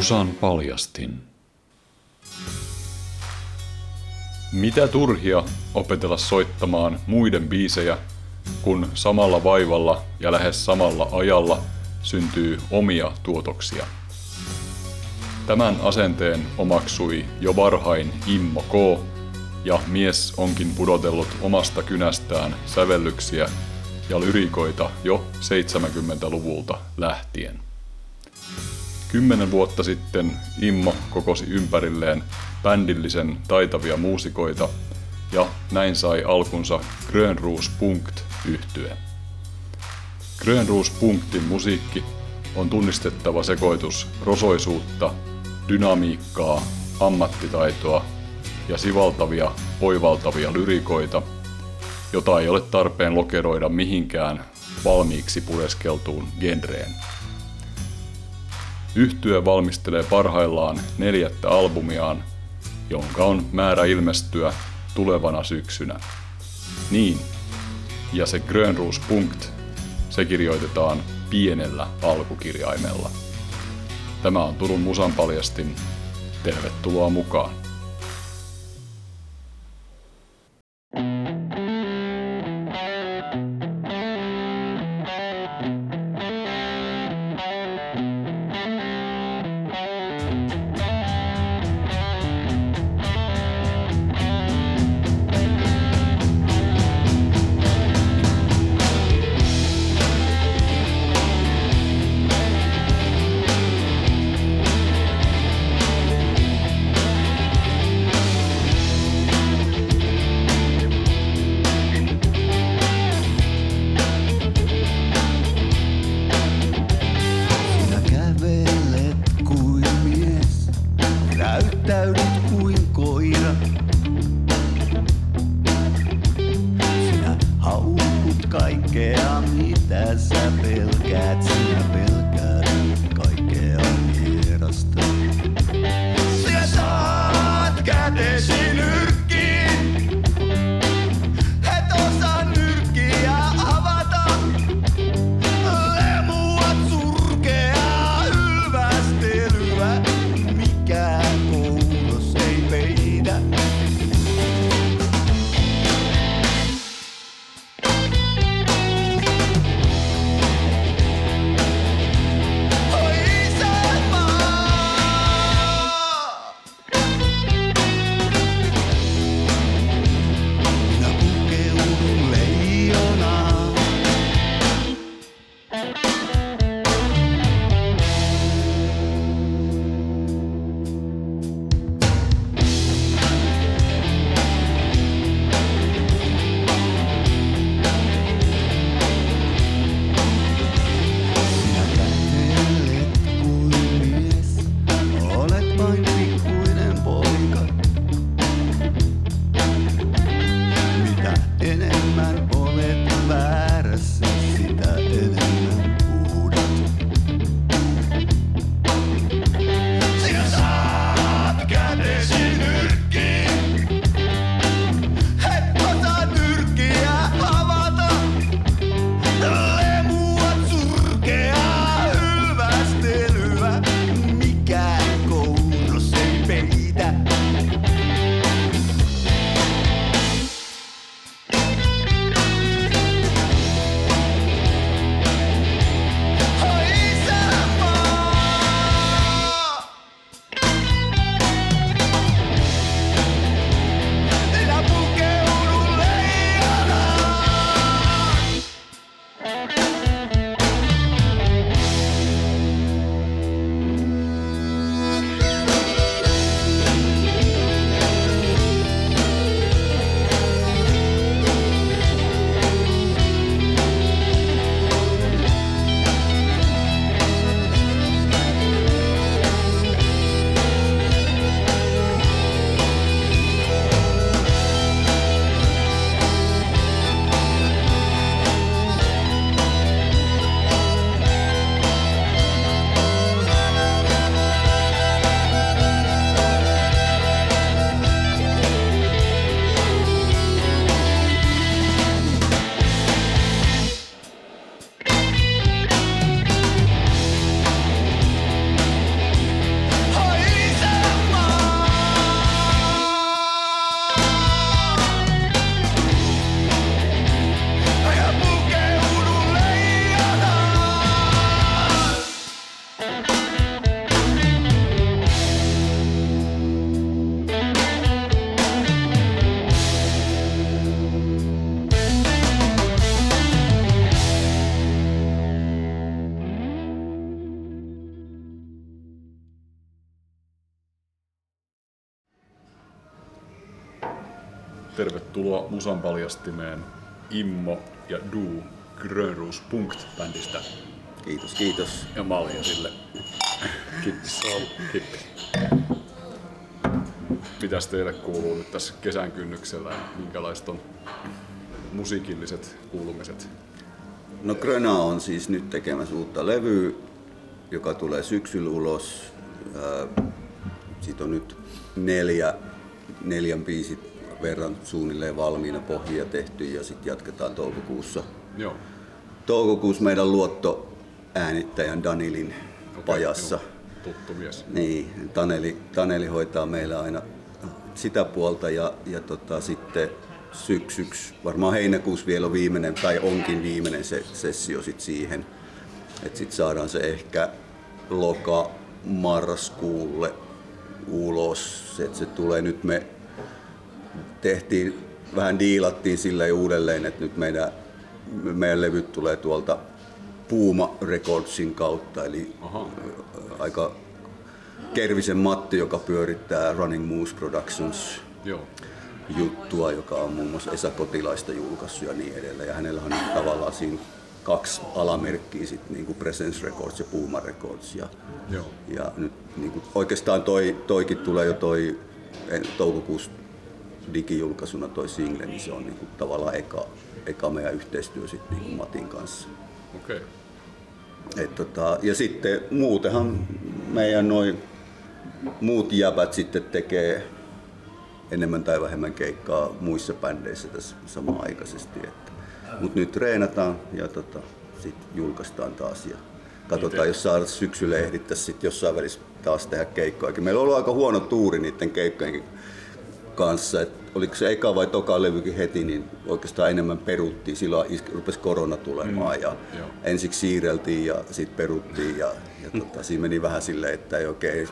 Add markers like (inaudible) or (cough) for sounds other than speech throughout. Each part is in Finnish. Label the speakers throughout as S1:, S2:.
S1: Musan paljastin. Mitä turhia opetella soittamaan muiden biisejä, kun samalla vaivalla ja lähes samalla ajalla syntyy omia tuotoksia. Tämän asenteen omaksui jo varhain Immo K. ja mies onkin pudotellut omasta kynästään sävellyksiä ja lyrikoita jo 70-luvulta lähtien. Kymmenen vuotta sitten Immo kokosi ympärilleen bändillisen taitavia muusikoita ja näin sai alkunsa Grönroos Punkt yhtye. Grönroos Punktin musiikki on tunnistettava sekoitus rosoisuutta, dynamiikkaa, ammattitaitoa ja sivaltavia, oivaltavia lyrikoita, jota ei ole tarpeen lokeroida mihinkään valmiiksi pureskeltuun genreen. Yhtye valmistelee parhaillaan neljättä albumiaan, jonka on määrä ilmestyä tulevana syksynä. Niin, ja se Grönroos Punkt, se kirjoitetaan pienellä alkukirjaimella. Tämä on Turun Musan paljastin. Tervetuloa mukaan. Tervetuloa Musan paljastimeen Immo ja Du Grönroos Punkt bändistä
S2: Kiitos, kiitos.
S1: ja malja sille. Kippi. Kippi. Mitäs teille kuuluu nyt tässä kesän kynnyksellä minkälaiset on musiikilliset kuulumiset?
S2: No Gröna on siis nyt tekemässä uutta levyä, joka tulee syksyllä ulos. Siitä on nyt neljä, neljän biisit verran suunnilleen valmiina pohjia tehty ja sitten jatketaan toukokuussa.
S1: Joo.
S2: Toukokuussa meidän luotto äänittäjän Danilin
S1: Okei,
S2: pajassa.
S1: joo. Tuttu mies.
S2: Niin, Taneli, Taneli hoitaa meillä aina sitä puolta ja, ja tota, sitten syksyksi, varmaan heinäkuussa vielä on viimeinen, tai onkin viimeinen se sessio sit siihen. Että sitten saadaan se ehkä loka marraskuulle ulos. Et se tulee nyt me tehtiin, vähän diilattiin sillä jo uudelleen, että nyt meidän, meidän levyt tulee tuolta Puuma Recordsin kautta, eli
S1: Aha.
S2: aika Kervisen Matti, joka pyörittää Running Moose Productions
S1: Joo.
S2: juttua, joka on muun muassa Esa Kotilaista julkaissut ja niin edelleen. Ja hänellä on tavallaan siinä kaksi alamerkkiä, sit, niin kuin Presence Records ja Puma Records. Ja,
S1: Joo.
S2: ja nyt niin kuin, oikeastaan toi, toikin tulee jo toi toukokuussa digijulkaisuna toi single, niin se on niin kuin, tavallaan eka, eka meidän yhteistyö sit, niin kuin Matin kanssa.
S1: Okei. Okay.
S2: Et tota, ja sitten muutenhan meidän noin muut jäbät sitten tekee enemmän tai vähemmän keikkaa muissa bändeissä tässä samanaikaisesti. Mutta nyt treenataan ja tota, sitten julkaistaan taas ja katsotaan,
S1: Miten?
S2: jos saadaan syksyllä ehdittäisiin sitten jossain välissä taas tehdä keikkoja. Meillä on ollut aika huono tuuri niiden keikkojen kanssa. Et oliko se eka vai toka levykin heti, niin oikeastaan enemmän peruttiin. Silloin rupesi korona tulemaan mm, ja
S1: joo.
S2: ensiksi siirreltiin ja sitten peruttiin ja, ja tota, siinä meni vähän silleen, että ei oikein,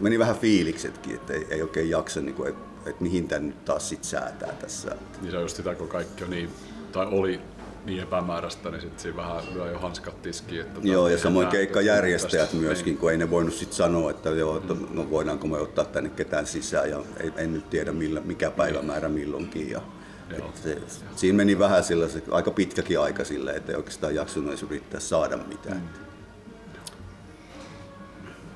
S2: meni vähän fiiliksetkin, että ei, ei oikein jaksa, niin että et mihin tämä nyt taas sit säätää tässä.
S1: Niin se on just sitä, kun kaikki on niin, tai oli niin epämääräistä, niin sitten siinä vähän lyö jo hanskat tiskiin. Että
S2: Joo, ja samoin keikkajärjestäjät myöskin, kun ei ne voinut sit sanoa, että joo, että no voidaanko me ottaa tänne ketään sisään, ja ei, en nyt tiedä millä, mikä päivämäärä milloinkin. Ja, se, siinä meni vähän sillä, se, aika pitkäkin aika sille, että ei oikeastaan jaksanut edes yrittää saada mitään.
S1: Mm.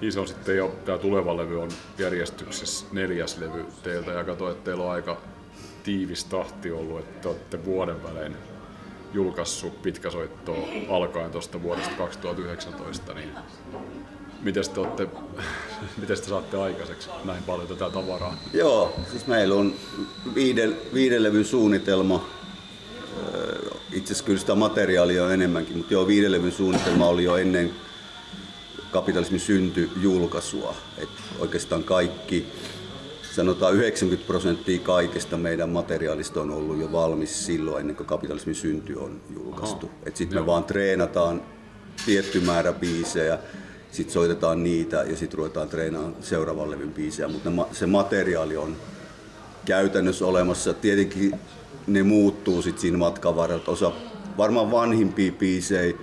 S1: Niin se on sitten jo, tämä tuleva levy on järjestyksessä neljäs levy teiltä ja katsoin, että teillä on aika tiivis tahti ollut, että te olette vuoden välein julkaissut pitkäsoittoa alkaen tuosta vuodesta 2019, niin miten te, olette, (laughs) miten te saatte aikaiseksi näin paljon tätä tavaraa?
S2: Joo, siis meillä on viiden, viiden levyn suunnitelma. Öö, Itse asiassa kyllä sitä materiaalia on enemmänkin, mutta joo, viiden levyn suunnitelma oli jo ennen kapitalismin synty julkaisua. Et oikeastaan kaikki, sanotaan 90 prosenttia kaikesta meidän materiaalista on ollut jo valmis silloin ennen kuin kapitalismin synty on julkaistu. Sitten me vaan treenataan tietty määrä biisejä, sitten soitetaan niitä ja sitten ruvetaan treenaamaan seuraavan levyn biisejä, mutta ne se materiaali on käytännössä olemassa. Tietenkin ne muuttuu sitten siinä matkan varrella. Osa varmaan vanhimpia biisejä,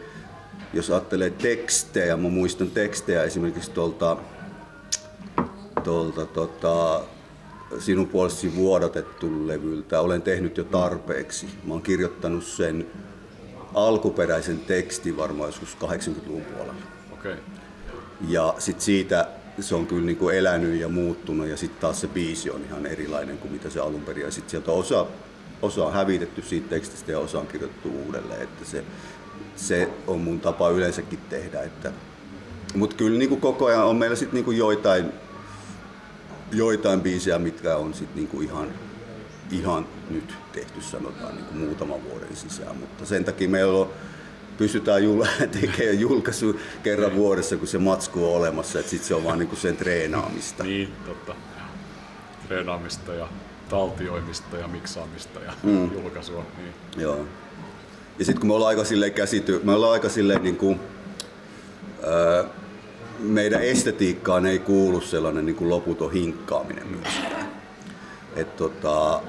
S2: jos ajattelee tekstejä, mä muistan tekstejä esimerkiksi tuolta, tuolta tota, sinun puolestasi vuodatettu levyltä. Olen tehnyt jo tarpeeksi. Mä oon kirjoittanut sen alkuperäisen tekstin varmaan joskus 80-luvun puolella.
S1: Okei.
S2: Ja sit siitä se on kyllä niinku elänyt ja muuttunut ja sitten taas se biisi on ihan erilainen kuin mitä se alun perin. Ja sitten sieltä osa, osa on hävitetty siitä tekstistä ja osa on kirjoitettu uudelleen. Että se, se on mun tapa yleensäkin tehdä. Että, mutta kyllä niinku koko ajan on meillä sitten niinku joitain, joitain biisejä, mitkä on sit niinku ihan, ihan nyt tehty sanotaan niinku muutaman vuoden sisään. Mutta sen takia meillä on pystytään jul- (laughs) tekemään julkaisu kerran vuodessa, kun se matsku on olemassa, että sitten se on vaan niinku sen treenaamista.
S1: Niin, totta. Treenaamista ja taltioimista ja miksaamista ja mm. julkaisua. Niin.
S2: Joo. Ja sitten kun me ollaan aika silleen käsity, me ollaan aika silleen niin kuin, öö, meidän estetiikkaan ei kuulu sellainen niin kuin loputon hinkkaaminen myöskään. Et tota,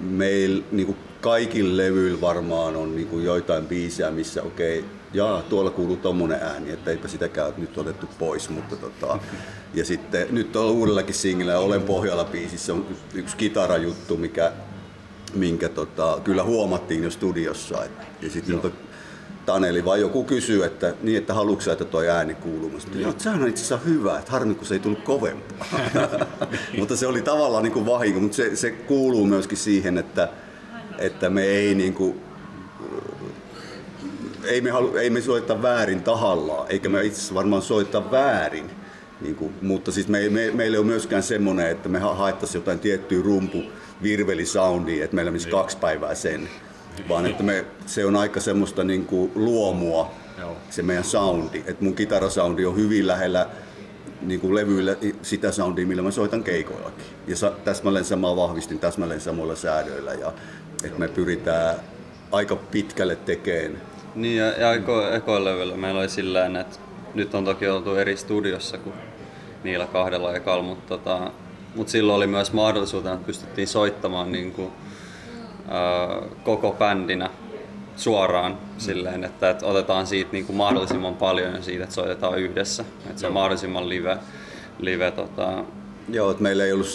S2: meillä niin kuin kaikilla levyillä varmaan on niin kuin joitain biisejä, missä okei, okay, jaa, tuolla kuuluu tommonen ääni, että eipä sitäkään nyt otettu pois, mutta tota, ja sitten nyt on uudellakin singlellä Olen pohjalla biisissä on yksi kitarajuttu, mikä minkä tota, kyllä huomattiin jo studiossa. Et, ja sitten Taneli vai joku kysyy, että, niin, että haluatko että tuo ääni kuuluu. Mä sanoin, että sehän on itse asiassa hyvä, että harmi kun se ei tullut kovempaa. (laughs) mutta se oli tavallaan niin kuin vahinko, mutta se, se kuuluu myöskin siihen, että, että me ei niin kuin, ei me, halu, ei me soita väärin tahallaan, eikä me itse asiassa varmaan soita väärin. Niin kuin, mutta siis me, me, meillä ei ole myöskään semmoinen, että me haettaisiin jotain tiettyä rumpu virvelisoundia, että meillä menisi niin. kaksi päivää sen. Vaan että me, se on aika semmoista niin kuin luomua, Joo. se meidän soundi. Että mun kitarasoundi on hyvin lähellä niin kuin levyillä sitä soundia, millä mä soitan keikoillakin. Ja sa, täsmälleen samaa vahvistin täsmälleen samoilla säädöillä. Ja, että me pyritään aika pitkälle tekemään
S3: niin ja, ja eko, ekolevyllä meillä oli sillä että nyt on toki oltu eri studiossa kuin niillä kahdella ekalla, mutta tota, mut silloin oli myös mahdollisuutena, että pystyttiin soittamaan niin kuin, koko bändinä suoraan silleen, että, että otetaan siitä niin kuin mahdollisimman paljon ja siitä, että soitetaan yhdessä. Että se on mahdollisimman live. live tota...
S2: Joo, että meillä ei ollut,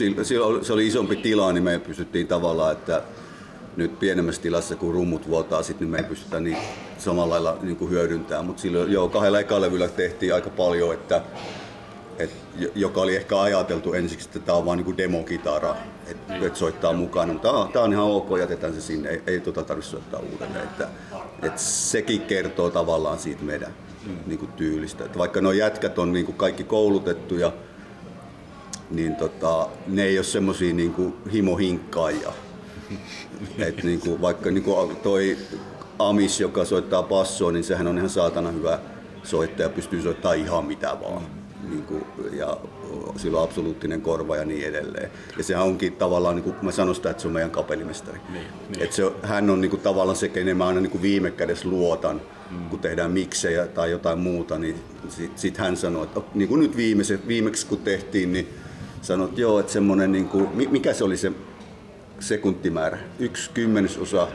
S2: se oli isompi tila, niin me pystyttiin tavallaan, että nyt pienemmässä tilassa, kun rummut vuotaa, sit, niin me ei pystytä niin samalla lailla niin hyödyntämään. Mutta silloin joo, kahdella ekalevyllä tehtiin aika paljon, että, et, joka oli ehkä ajateltu ensiksi, että tämä on vain niin demokitara, että et soittaa mukana, mutta tämä on ihan ok, jätetään se sinne, ei, ei tota tarvitse soittaa uudelleen. Että, et sekin kertoo tavallaan siitä meidän mm. niin kuin tyylistä. Että vaikka nuo jätkät on niin kuin kaikki koulutettuja, niin tota, ne ei ole semmoisia niin himohinkkaajia. (laughs) Et niin kuin, vaikka niin kuin toi Amis, joka soittaa passoa, niin sehän on ihan saatana hyvä soittaja, pystyy soittamaan ihan mitä vaan. Niin kuin, ja sillä on absoluuttinen korva ja niin edelleen. Ja sehän onkin tavallaan, niin kuin mä sanon sitä, että se on meidän kapelimestari. Niin, niin. Et se, hän on niin kuin, tavallaan se, kenen mä aina niin kuin viime kädessä luotan, mm. kun tehdään miksejä tai jotain muuta, niin sitten sit hän sanoi, että niin kuin nyt viimeksi, viimeksi kun tehtiin, niin sanoi, että joo, että semmoinen, niin kuin, mikä se oli se sekuntimäärä, yksi kymmenesosa,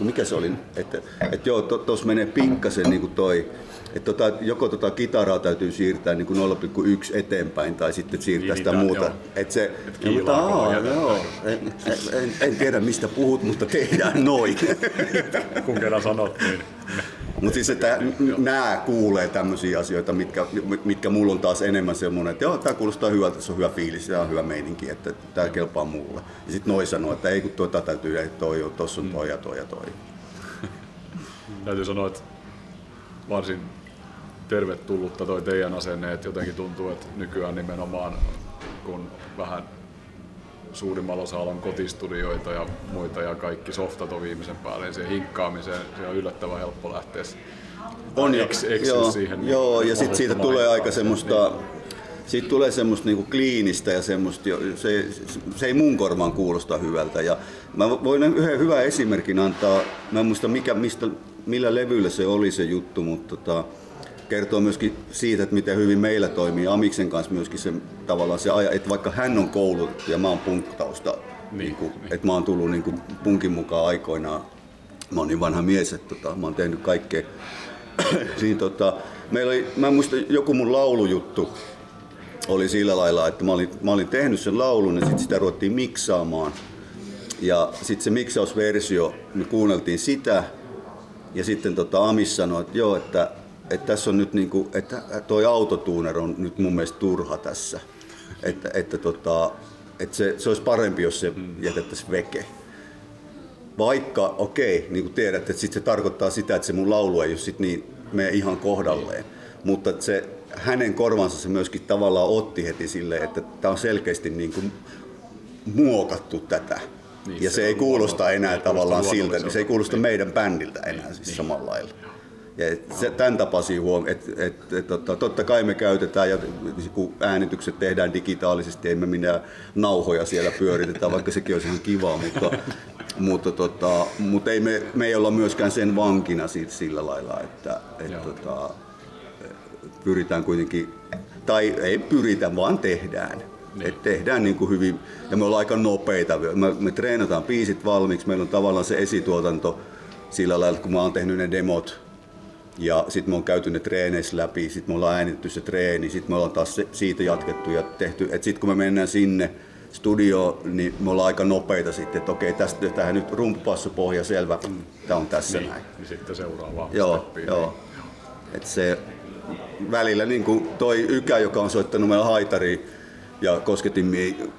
S2: mikä se oli, että, että joo, tuossa to, menee pikkasen niin kuin toi, että tota, joko tota kitaraa täytyy siirtää niin kuin 0,1 eteenpäin tai sitten siirtää niin, sitä niin, muuta.
S1: Et
S2: se,
S1: Et ja, mutta, aa, joo,
S2: en, en, en, tiedä mistä puhut, mutta tehdään noin. (laughs)
S1: Kun kerran sanot, niin
S2: mutta siis että nämä kuulee tämmöisiä asioita, mitkä, mitkä mulla on taas enemmän semmoinen, että joo, tämä kuulostaa hyvältä, se on hyvä fiilis, ja on hyvä meininki, että tämä kelpaa mulle. Ja sitten noi sanoo, että ei kun tuota täytyy, että toi, tossa on toi ja toi ja toi.
S1: Täytyy sanoa, että varsin tervetullutta toi teidän asenne, että jotenkin tuntuu, että nykyään nimenomaan kun vähän suurimmalla osalla on kotistudioita ja muita ja kaikki softat on viimeisen päälle, niin siihen hinkkaamiseen se on yllättävän helppo lähteä
S2: on eks, eks joo, siihen. Joo, ja sitten siitä tulee aika semmoista, siitä tulee semmoista niinku kliinistä ja semmoista, se, se ei mun korvaan kuulosta hyvältä. Ja mä voin yhden hyvän esimerkin antaa, mä en muista mikä, mistä, millä levyllä se oli se juttu, mutta tota, kertoo myöskin siitä, että miten hyvin meillä toimii Amiksen kanssa myöskin se tavallaan se aja, että vaikka hän on koulutettu ja mä oon punktausta, niin, niin kuin, niin. että mä oon tullut niin kuin punkin mukaan aikoinaan, mä oon niin vanha mies, että tota, mä oon tehnyt kaikkea. Siinä, (clears throat) tota, meillä oli, mä muistan joku mun laulujuttu oli sillä lailla, että mä olin, mä olin tehnyt sen laulun ja sitten sitä ruvettiin miksaamaan. Ja sitten se miksausversio, me kuunneltiin sitä ja sitten tota Amis sanoi, että joo, että että tässä on nyt niin kuin, että toi autotuuner on nyt mun mielestä turha tässä. Että, että, tota, että se, se olisi parempi, jos se jätettäisiin veke. Vaikka, okei, niin kuin tiedät, että sit se tarkoittaa sitä, että se mun laulu ei ole sit niin, mene ihan kohdalleen. Mutta että se, hänen korvansa se myöskin tavallaan otti heti silleen, että tämä on selkeästi niin kuin muokattu tätä. Niin, ja se, se ei kuulosta enää tavallaan siltä, niin se ei kuulosta niin. meidän bändiltä enää siis niin. samalla lailla. Ja se, tämän tapaisia huom, että et, et, totta, totta kai me käytetään ja kun äänitykset tehdään digitaalisesti, ei me minä nauhoja siellä pyöritetä, vaikka sekin olisi ihan kivaa, mutta, mutta, tota, mutta ei me, me ei olla myöskään sen vankina siitä sillä lailla, että et, tota, pyritään kuitenkin, tai ei pyritä, vaan tehdään. Niin. Et tehdään niin kuin hyvin, ja me ollaan aika nopeita. Me, me treenataan biisit valmiiksi, meillä on tavallaan se esituotanto sillä lailla, kun mä oon tehnyt ne demot ja sitten me on käyty ne treeneissä läpi, sitten me ollaan äänitetty se treeni, sitten me ollaan taas siitä jatkettu ja tehty, että sitten kun me mennään sinne, studio, niin me ollaan aika nopeita sitten, että okei, tästä tähän nyt rumpupassupohja selvä, tämä on tässä
S1: Niin,
S2: näin.
S1: niin sitten seuraava
S2: Joo,
S1: steppi.
S2: joo. Et se välillä niin kuin toi Ykä, joka on soittanut meillä haitaria ja kosketin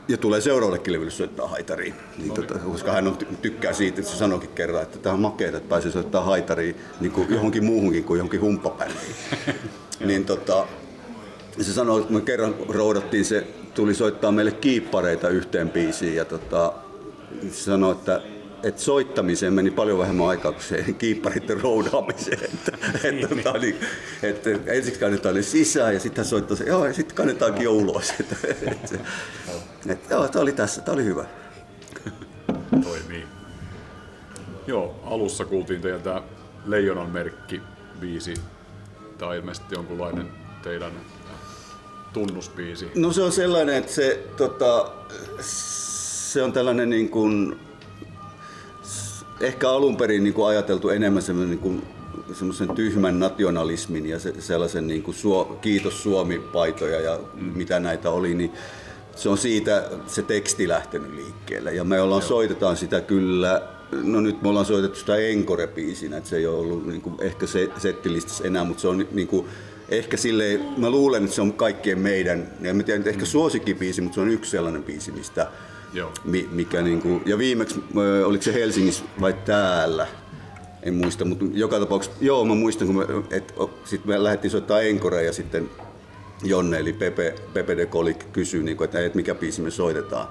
S2: ja tulee seuraavallekin levylle soittaa haitaria. Niin tota, koska hän on, ty- tykkää siitä, että se sanoikin kerran, että tämä on makeeta, että pääsee soittaa haitaria niin kuin johonkin muuhunkin kuin johonkin humppabändiin. (laughs) niin tota, se sanoi, että me kerran roudattiin, se tuli soittaa meille kiippareita yhteen biisiin ja tota, se sanoi, että että soittamiseen meni paljon vähemmän aikaa kuin se (laughs) kiipparitten roudaamiseen. Että, että, tota, niin, että ensiksi kannetaan ne sisään ja sitten soittaa se, joo, ja sitten kannetaankin jo ulos. (laughs) Että, että, että, joo, tämä oli tässä, tämä oli hyvä.
S1: toimii. Joo, alussa kuultiin teiltä Leijonan merkki biisi, tai ilmeisesti jonkunlainen teidän tunnusbiisi.
S2: No se on sellainen, että se, tota, se on tällainen niin kuin, ehkä alun perin niin kuin ajateltu enemmän semmoinen niin kuin, semmoisen tyhmän nationalismin ja se, sellaisen niin kuin suo, kiitos Suomi-paitoja ja mm. mitä näitä oli, niin se on siitä se teksti lähtenyt liikkeelle. Ja me ollaan, soitetaan sitä kyllä, no nyt me ollaan soitettu sitä Encore-biisinä, että se ei ole ollut niin kuin, ehkä se, settilistassa enää, mutta se on niin kuin, ehkä silleen, mä luulen, että se on kaikkien meidän, ja mä tiedän, että ehkä suosikkibiisi, mutta se on yksi sellainen biisi, mistä,
S1: Joo.
S2: mi, mikä niinku, ja viimeksi, oliko se Helsingissä vai täällä, en muista, mutta joka tapauksessa, joo mä muistan, kun me, et, sit me lähdettiin soittaa Enkorea ja sitten Jonne eli Pepe, Pepe de Kolik kysyi, niinku, että, et mikä biisi me soitetaan.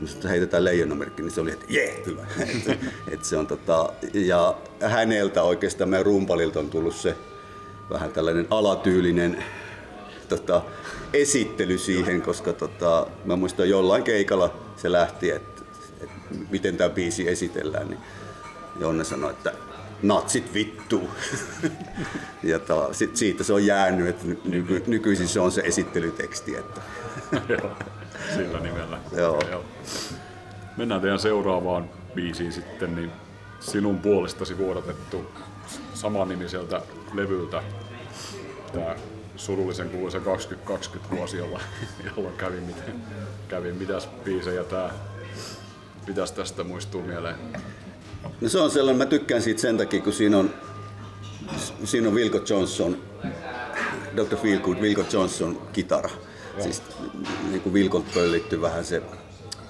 S2: Mm. Sitten heitetään leijonamerkki, niin se oli, että jee, hyvä. (laughs) et, et se on, tota, ja häneltä oikeastaan meidän rumpalilta on tullut se vähän tällainen alatyylinen tota, esittely siihen, koska tota, mä muistan jollain keikalla se lähti, että, että miten tämä biisi esitellään, niin Jonne sanoi, että natsit vittuu. (laughs) ja ta, sit siitä se on jäänyt, että nyky, nykyisin se on se esittelyteksti. Että, (laughs)
S1: Joo, sillä nimellä.
S2: Joo.
S1: Mennään teidän seuraavaan biisiin sitten, niin sinun puolestasi vuodatettu samannimiseltä levyltä tämä surullisen kuuluisa 2020 vuosi, jolla, jolloin kävi, miten, kävi mitäs biisejä tämä, mitäs tästä muistuu mieleen?
S2: no se on sellainen, mä tykkään siitä sen takia, kun siinä on, siinä on Wilco Johnson, Dr. Feelgood, Wilco Johnson kitara. Siis niin kuin Wilkon pöllitty vähän se,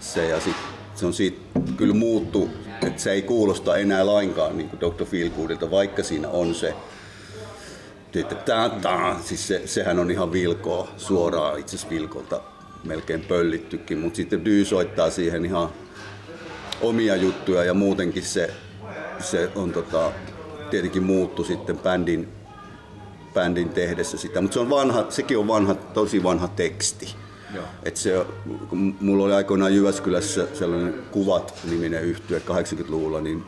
S2: se ja sit se on siitä kyllä muuttu, että se ei kuulosta enää lainkaan niin kuin Dr. Feelgoodilta, vaikka siinä on se tää, tää, siis se, sehän on ihan Vilkoa suoraan itse asiassa Vilkolta melkein pöllittykin, mutta sitten Dy soittaa siihen ihan omia juttuja ja muutenkin se, se on tota, tietenkin muuttu sitten bändin, bändin tehdessä sitä, mutta se on vanha, sekin on vanha, tosi vanha teksti.
S1: Joo.
S2: Et se, kun mulla oli aikoinaan Jyväskylässä sellainen Kuvat-niminen yhtye 80-luvulla, niin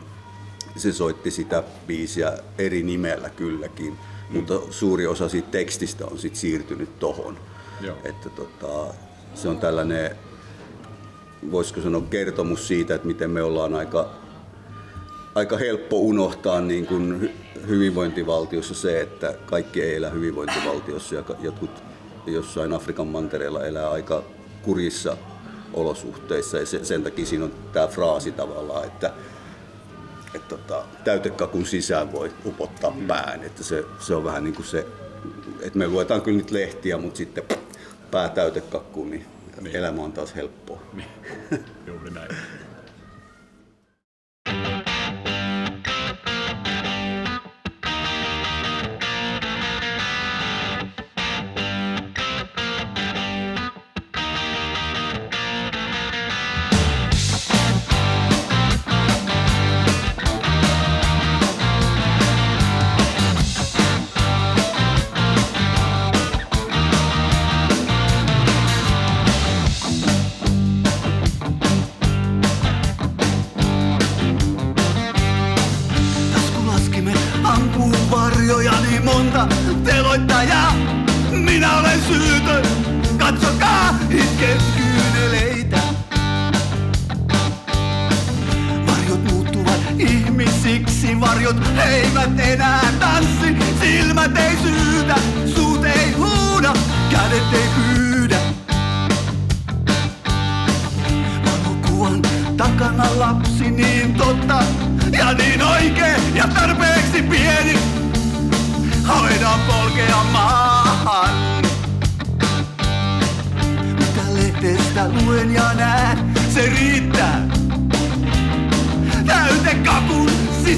S2: se soitti sitä biisiä eri nimellä kylläkin, mm. mutta suuri osa siitä tekstistä on sit siirtynyt tohon.
S1: Joo.
S2: Että tota, se on tällainen, voisiko sanoa kertomus siitä, että miten me ollaan aika, aika helppo unohtaa niin kuin hy- hyvinvointivaltiossa se, että kaikki ei elä hyvinvointivaltiossa ja jotkut jossain Afrikan mantereella elää aika kurissa olosuhteissa ja se, sen takia siinä on tämä fraasi tavallaan, että et tota, täytekakun sisään voi upottaa pään. Että se, se on vähän niin kuin se, että me luetaan kyllä nyt lehtiä, mutta sitten pää täytekakkuun, niin, niin. elämä on taas helppoa.
S1: Niin, juuri näin.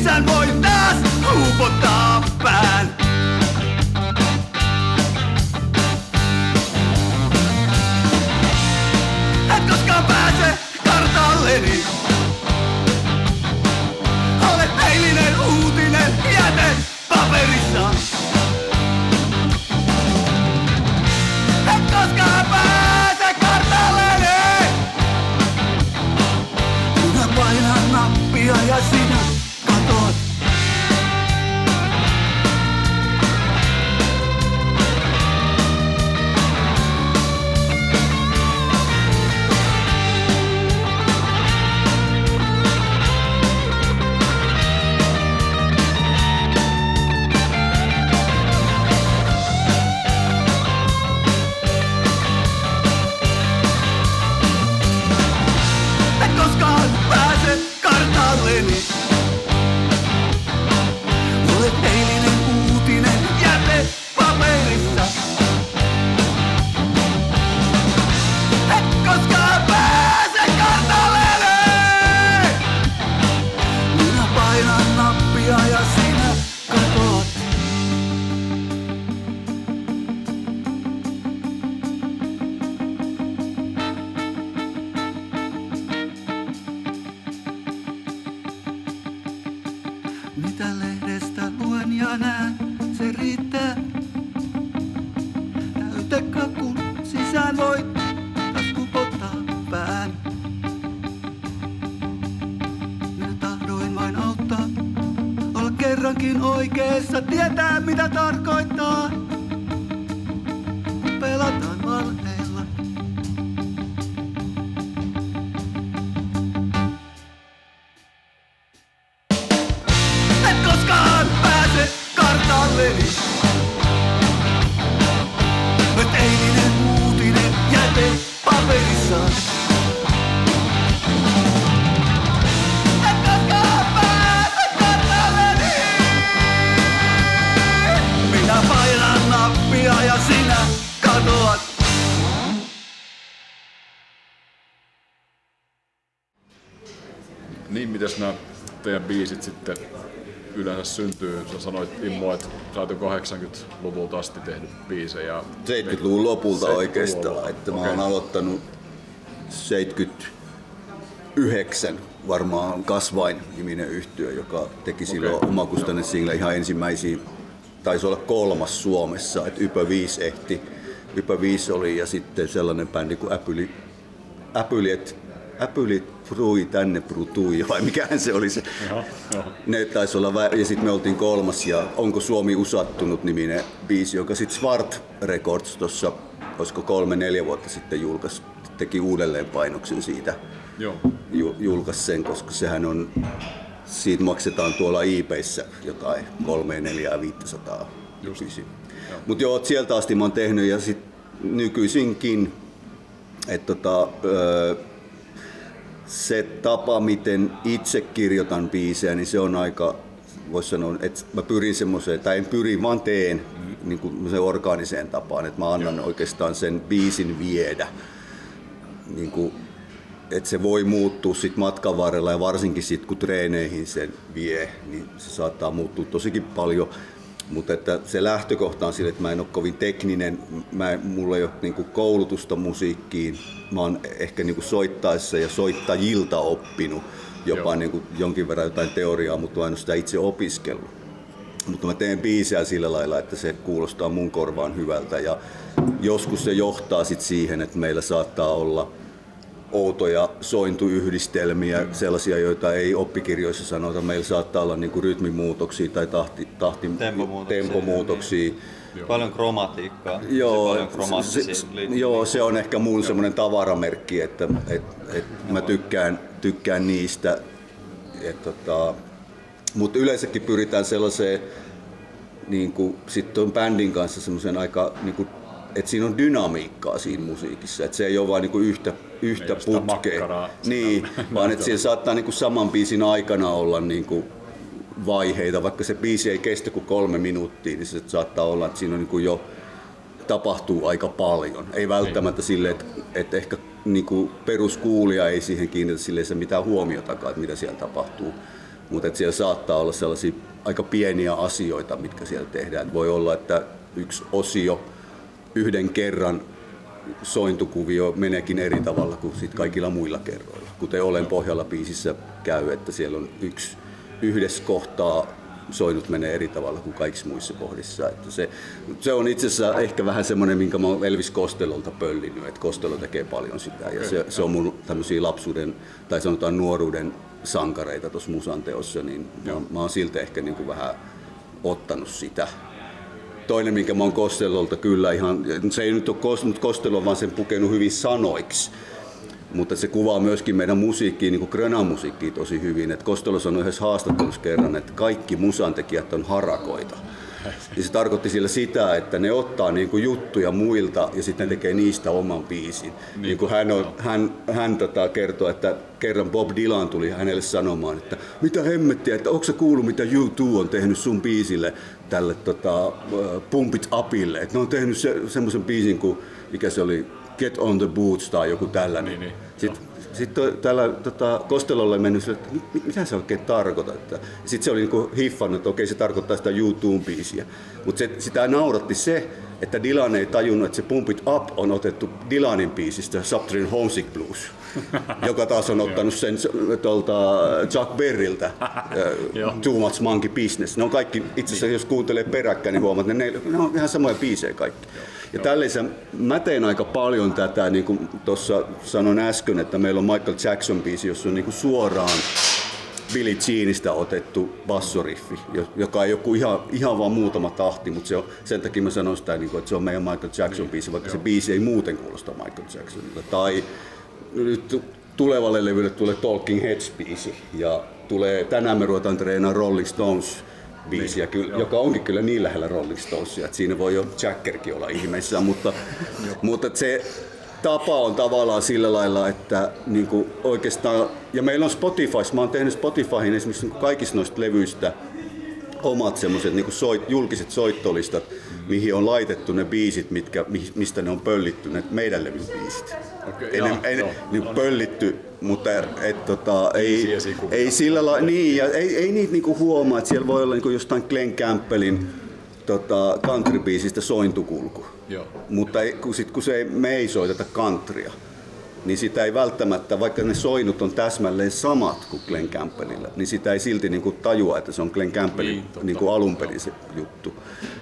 S4: Sisään voi taas huupottaa pään. Kerrankin oikeassa, tietää mitä tarkoittaa. Kun
S1: biisit sitten yleensä syntyy? Sä sanoit Immo, että sä oot jo 80-luvulta asti tehnyt biisejä.
S2: 70-luvun lopulta
S1: 70-luvulla.
S2: oikeastaan, että mä oon aloittanut 79 varmaan Kasvain niminen yhtyö, joka teki silloin
S1: Okei.
S2: omakustanne single ihan ensimmäisiä, taisi olla kolmas Suomessa, että Ypö 5 ehti. Ypö 5 oli ja sitten sellainen bändi kuin Äpyli, Äpyli, et, Frui tänne Brutui, vai mikähän se oli se.
S1: Joo, joo.
S2: Ne taisi olla, vä- ja sitten me oltiin kolmas ja Onko Suomi usattunut niminen biisi, joka sitten Svart Records tuossa, olisiko kolme neljä vuotta sitten julkaisi, teki uudelleen painoksen siitä,
S1: Joo.
S2: ju- julkaisi sen, koska sehän on, siitä maksetaan tuolla eBayssä jotain kolme, neljää, 500 nykyisin. Mutta joo, sieltä asti mä oon tehnyt ja sit nykyisinkin, että tota, öö, se tapa, miten itse kirjoitan biisejä, niin se on aika, voisi sanoa, että mä pyrin semmoiseen, tai en pyri, vaan teen niin kuin se orgaaniseen tapaan, että mä annan oikeastaan sen biisin viedä. Niin kuin, että se voi muuttua sit matkan varrella ja varsinkin sit kun treeneihin sen vie, niin se saattaa muuttua tosikin paljon. Mutta että se lähtökohta on sille, että mä en ole kovin tekninen, mä, mulla ei ole niinku koulutusta musiikkiin. Mä oon ehkä niinku soittaessa ja soittajilta oppinut jopa
S1: Joo.
S2: niinku jonkin verran jotain teoriaa, mutta mä en ole sitä itse opiskellut. Mutta mä teen biisejä sillä lailla, että se kuulostaa mun korvaan hyvältä ja joskus se johtaa sit siihen, että meillä saattaa olla outoja sointuyhdistelmiä, sellaisia, joita ei oppikirjoissa sanota. Meillä saattaa olla niinku rytmimuutoksia tai tahti, tahti,
S3: Tempomuutoksia.
S2: tempomuutoksia.
S3: Paljon kromatiikkaa.
S2: Joo,
S3: paljon kromaattisia
S2: se,
S3: liittymiä.
S2: joo, se on ehkä mun semmoinen tavaramerkki, että et, et mä tykkään, tykkään niistä. Et, tota, mutta yleensäkin pyritään sellaiseen, niin kuin, sitten on bändin kanssa semmoisen aika, niin kuin, että siinä on dynamiikkaa siinä musiikissa, että se ei ole vain niin kuin yhtä, yhtä putkea. Niin, (laughs) vaan että siinä saattaa niin kuin saman biisin aikana olla niin kuin vaiheita, vaikka se biisi ei kestä kuin kolme minuuttia, niin se saattaa olla, että siinä on niin kuin jo tapahtuu aika paljon. Ei välttämättä silleen, että, että ehkä niin kuin peruskuulija ei siihen kiinnitä silleen se mitään huomiotakaan, että mitä siellä tapahtuu. Mutta että siellä saattaa olla sellaisia aika pieniä asioita, mitkä siellä tehdään. Voi olla, että yksi osio yhden kerran sointukuvio meneekin eri tavalla kuin sit kaikilla muilla kerroilla. Kuten Olen pohjalla biisissä käy, että siellä on yksi yhdessä kohtaa soinut menee eri tavalla kuin kaikissa muissa kohdissa. Että se, se on itse asiassa ehkä vähän semmoinen, minkä mä oon Elvis Kostelolta pöllinyt, että Kostelo tekee paljon sitä. Ja se, se on mun tämmöisiä lapsuuden tai sanotaan nuoruuden sankareita tuossa musan teossa, niin mä, mä oon siltä ehkä niin kuin vähän ottanut sitä. Toinen, minkä mä oon Kostelolta kyllä ihan, se ei nyt ole Kostelo, mutta Kostelo vaan sen pukenut hyvin sanoiksi mutta se kuvaa myöskin meidän musiikkia, niin kuin Grönan musiikkia tosi hyvin. Et Kostelo sanoi yhdessä haastattelussa kerran, että kaikki musantekijät on harakoita. Ja se tarkoitti sillä sitä, että ne ottaa niin kuin juttuja muilta ja sitten ne tekee niistä oman biisin. Niin, niin kuin hän, on, hän, hän tota kertoo, että kerran Bob Dylan tuli hänelle sanomaan, että mitä hemmettiä, että onko se kuullut mitä U2 on tehnyt sun biisille tälle tota, Pump It Upille. Että ne on tehnyt se, semmoisen biisin kuin, mikä se oli, Get on the Boots tai joku tällainen. Niin, niin. Sitten sitten tällä tota, Kostelolle mennyt sille, että mit, mitä se oikein tarkoittaa. Sitten se oli niinku hiffannut, että okei se tarkoittaa sitä YouTube-biisiä. Mutta sitä nauratti se, että Dylan ei tajunnut, että se Pump It Up on otettu Dylanin biisistä Subterranean Homesick Blues, (laughs) joka taas on ottanut sen tuolta Chuck Berryltä (laughs) Too Much Monkey Business. Ne on kaikki, itse asiassa jos kuuntelee peräkkäin, niin huomaat, että ne, ne on ihan samoja biisejä kaikki. Ja tällaisen, mä teen aika paljon tätä, niin kuin tuossa sanoin äsken, että meillä on Michael Jackson-biisi, jossa on niin kuin suoraan Billy Jeanista otettu bassoriffi, joka ei ole ihan, ihan vaan muutama tahti, mutta se on, sen takia mä sanon sitä, niin että se on meidän Michael Jackson-biisi, vaikka se biisi ei muuten kuulosta Michael Jacksonilta. Tai nyt tulevalle levylle tulee Talking Heads-biisi ja tulee, tänään me ruvetaan treenaamaan Rolling Stones biisiä, niin, kyllä, joka onkin kyllä niin lähellä Rolling Stonesia, että siinä voi jo Jackerkin olla ihmeessä, mutta, (laughs) mutta se tapa on tavallaan sillä lailla, että niin kuin oikeastaan, ja meillä on Spotify, mä oon tehnyt Spotifyhin esimerkiksi niin kaikista noista levyistä omat semmoiset niin soit, julkiset soittolistat, mihin on laitettu ne biisit, mitkä, mistä ne on pöllitty, ne meidän levyn biisit. Okay, ei, ne, ei joo, niin pöllitty, mutta et, tota, ei, ei sillä lailla, niin, ja ei, ei niitä niinku huomaa, että siellä voi olla niinku jostain Glenn Campbellin tota, country-biisistä sointukulku. Joo. Mutta ei, kun, sit, kun se ei, me ei soiteta countrya, niin sitä ei välttämättä, vaikka ne soinut on täsmälleen samat kuin Glenn Campbellilla, niin sitä ei silti niin kuin tajua, että se on Glenn Campbellin niin, niin kuin alun perin se juttu.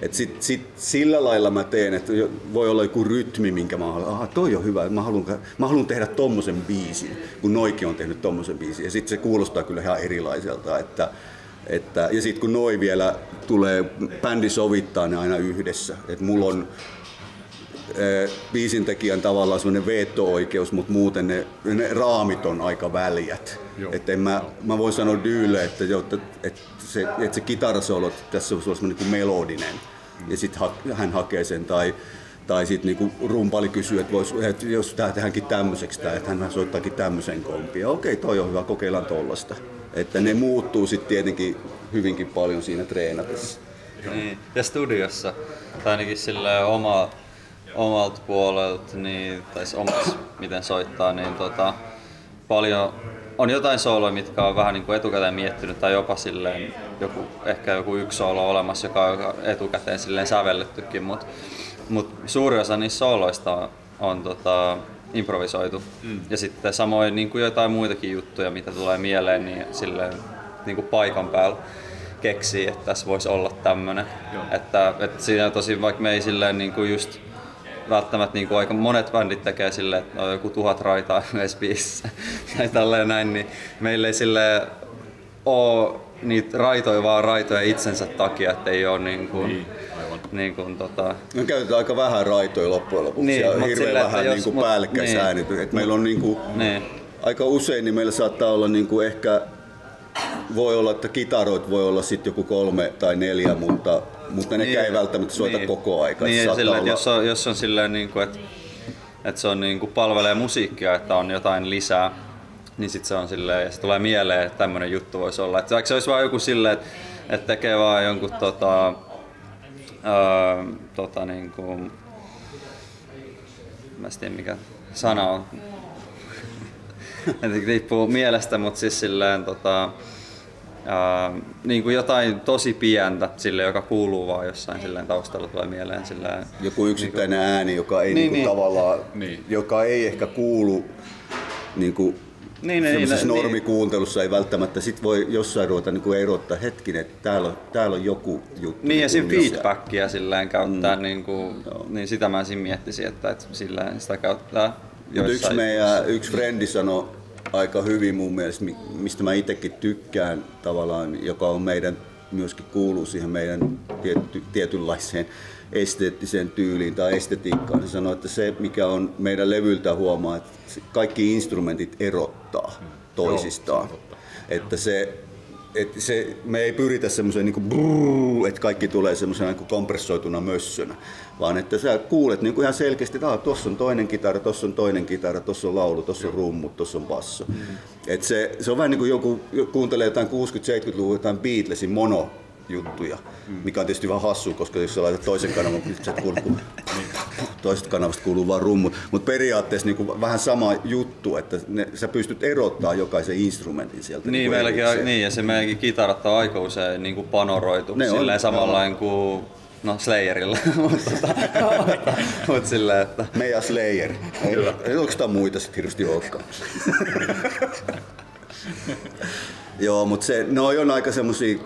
S2: Et sit, sit, sillä lailla mä teen, että voi olla joku rytmi, minkä mä haluan, aha toi on hyvä, mä haluan, mä haluan tehdä tommosen biisin, kun Noiki on tehnyt tommosen biisin. Ja sitten se kuulostaa kyllä ihan erilaiselta, että, että, ja sitten kun noi vielä tulee, bändi sovittaa ne aina yhdessä. Et mulla on biisintekijän tavallaan semmoinen veto-oikeus, mutta muuten ne, ne raamit on aika väljät. Että mä, mä voin sanoa Dyyle, että, että, että, se, että se kitarasolo tässä on semmoinen niin melodinen. Ja sitten ha, hän hakee sen tai tai sitten niinku rumpali kysyy, että, vois, että jos tämä tehdäänkin tämmöiseksi, tai että hän soittaakin tämmöisen kompia. Okei, toi on hyvä, kokeillaan tollasta. Että ne muuttuu sitten tietenkin hyvinkin paljon siinä treenatessa.
S3: Niin. Ja studiossa, tai ainakin sillä oma omalta puolelta, niin, tai omas, miten soittaa, niin tota, paljon on jotain sooloja, mitkä on vähän niin kuin etukäteen miettinyt, tai jopa silleen joku, ehkä joku yksi soolo olemassa, joka on etukäteen silleen sävellettykin, mutta mut suuri osa niistä sooloista on, on tota, improvisoitu. Mm. Ja sitten samoin niin kuin jotain muitakin juttuja, mitä tulee mieleen, niin silleen niin kuin paikan päällä keksii, että tässä voisi olla tämmöinen. Että, että siinä tosi, vaikka me ei silleen niin kuin just välttämättä niin kuin aika monet bändit tekee silleen, että on joku tuhat raitaa (laughs) yhdessä biisissä tai tälleen näin, niin meillä ei sille ole niitä raitoja vaan raitoja itsensä takia, että ei ole niin kuin, niin. Niin kuin, tota...
S2: Me käytetään aika vähän raitoja loppujen lopuksi niin, ja hirveän sille, vähän jos, niin kuin niin, meillä on niin kuin, niin. aika usein niin meillä saattaa olla niin kuin ehkä voi olla, että kitaroit voi olla sitten joku kolme tai neljä, mutta mutta ne niin, ei välttämättä soita niin, koko aika.
S3: Niin, sillä, olla... jos, on, jos on silleen, niin kuin, että, että se on niin kuin palvelee musiikkia, että on jotain lisää, niin sitten se on silleen, ja se tulee mieleen, että tämmöinen juttu voisi olla. Että vaikka se olisi vain joku silleen, että että tekee vaan jonkun tota, öö, tota niinku, mä en tiedä mikä sana on, (laughs) riippuu mielestä, mutta siis silleen tota, ää, niin kuin jotain tosi pientä sille, joka kuuluu vaan jossain silleen taustalla tulee mieleen. Silleen,
S2: Joku yksittäinen niin kuin, ääni, joka ei
S3: Niin,
S2: niin, niin,
S3: niin.
S2: tavallaan,
S1: Niin.
S2: niin. joka ei ehkä kuulu niin kuin,
S3: Niin,
S2: niin,
S3: niin,
S2: niin,
S3: niin.
S2: normikuuntelussa ei välttämättä sit voi jossain ruveta niin kuin erottaa hetkinen, että täällä on, täällä on joku juttu.
S3: Niin ja siinä
S2: kuin missä-
S3: feedbackia silleen käyttää, mm. niin, kuin, niin sitä mä siinä miettisin, että, että silleen sitä käyttää
S2: Mut yksi meidän yksi frendi sanoi aika hyvin mun mielestä, mi- mistä mä itsekin tykkään tavallaan, joka on meidän, myöskin kuuluu siihen meidän tietty, tietynlaiseen esteettiseen tyyliin tai estetiikkaan. Se sanoi, että se mikä on meidän levyltä huomaa, että kaikki instrumentit erottaa toisistaan. Että se, että se, me ei pyritä semmoiseen niin brrrr, että kaikki tulee semmoisena niin kompressoituna mössönä, vaan että sä kuulet niin kuin ihan selkeästi, että tuossa on toinen kitara, tuossa on toinen kitara, tuossa on laulu, tuossa on rummut, tuossa on basso. Mm. Et se, se on vähän niin kuin joku kuuntelee jotain 60-70-luvun jotain Beatlesin mono juttuja, mikä on tietysti vähän hassu, koska jos sä laitat toisen kanavan, niin sä kun toisesta kanavasta kuuluu vaan rummut. Mutta periaatteessa niin vähän sama juttu, että ne, sä pystyt erottaa jokaisen instrumentin sieltä.
S3: Niin,
S2: kuin
S3: meilläkin on, niin, ja se meidänkin kitarat on aika usein niin kuin panoroitu
S2: Ne on,
S3: silleen samalla
S2: joo.
S3: kuin no Slayerilla, (laughs) mutta tota, mut silleen, että
S2: Meidän Slayer. Ei, ei oikeastaan muita sitten hirveästi olekaan. (laughs) Joo, mutta se, ne on aika semmoisia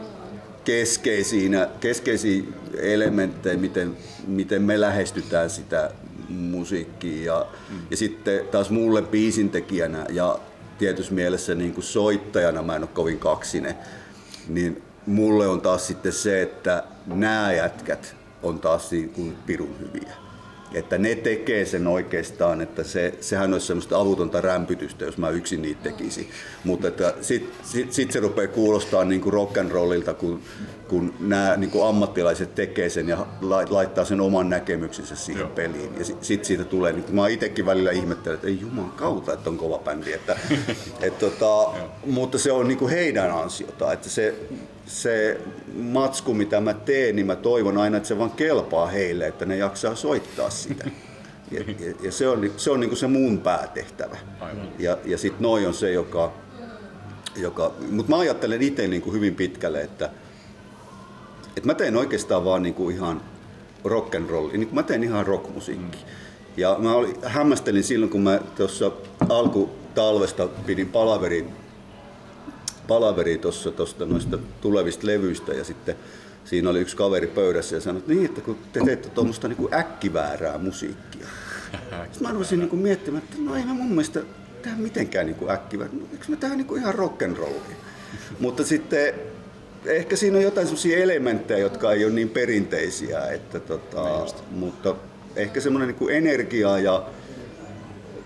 S2: keskeisiä, keskeisiä elementtejä, miten, miten me lähestytään sitä musiikkia. Ja, mm. ja sitten taas mulle biisintekijänä ja tietyssä mielessä niin kuin soittajana mä en ole kovin kaksinen, niin mulle on taas sitten se, että nämä jätkät on taas niin kuin pirun hyviä. Että ne tekee sen oikeastaan, että se, sehän olisi semmoista avutonta rämpytystä, jos mä yksin niitä tekisin. Mutta että sit, sit, se rupeaa kuulostaa niin kuin rock and rollilta, kun, kun nämä niin kuin ammattilaiset tekee sen ja lai- laittaa sen oman näkemyksensä siihen
S1: Joo.
S2: Joo. peliin. Ja sitten sit siitä tulee, niin kuin mä itsekin välillä ihmettelen, että ei juman kautta, että on kova bändi. Että, (laughs) et tota, mutta se on niin kuin heidän ansiota, että se, se matsku, mitä mä teen, niin mä toivon aina, että se vaan kelpaa heille, että ne jaksaa soittaa sitä. Ja, ja, ja se on, se, on niin kuin se mun päätehtävä.
S1: Aivan.
S2: Ja, ja sitten noi on se, joka... joka mutta mä ajattelen itse niin kuin hyvin pitkälle, että, että mä teen oikeastaan vaan niin kuin ihan rock and roll, niin mä teen ihan rockmusiikkia. Ja mä olin, hämmästelin silloin, kun mä tuossa alku talvesta pidin palaverin palaveri tuossa tosta noista tulevista levyistä ja sitten siinä oli yksi kaveri pöydässä ja sanoi, että niin, että kun te teette tuommoista niin äkkiväärää musiikkia. (laughs) Sitten mä rupesin niin miettimään, että no ei mä mun mielestä tehdä mitenkään niin äkkiväärää. No, eikö me tehdä niin ihan rock'n'rollia? (laughs) Mutta sitten ehkä siinä on jotain sellaisia elementtejä, jotka ei ole niin perinteisiä, että tota, mutta ehkä semmoinen niin energia ja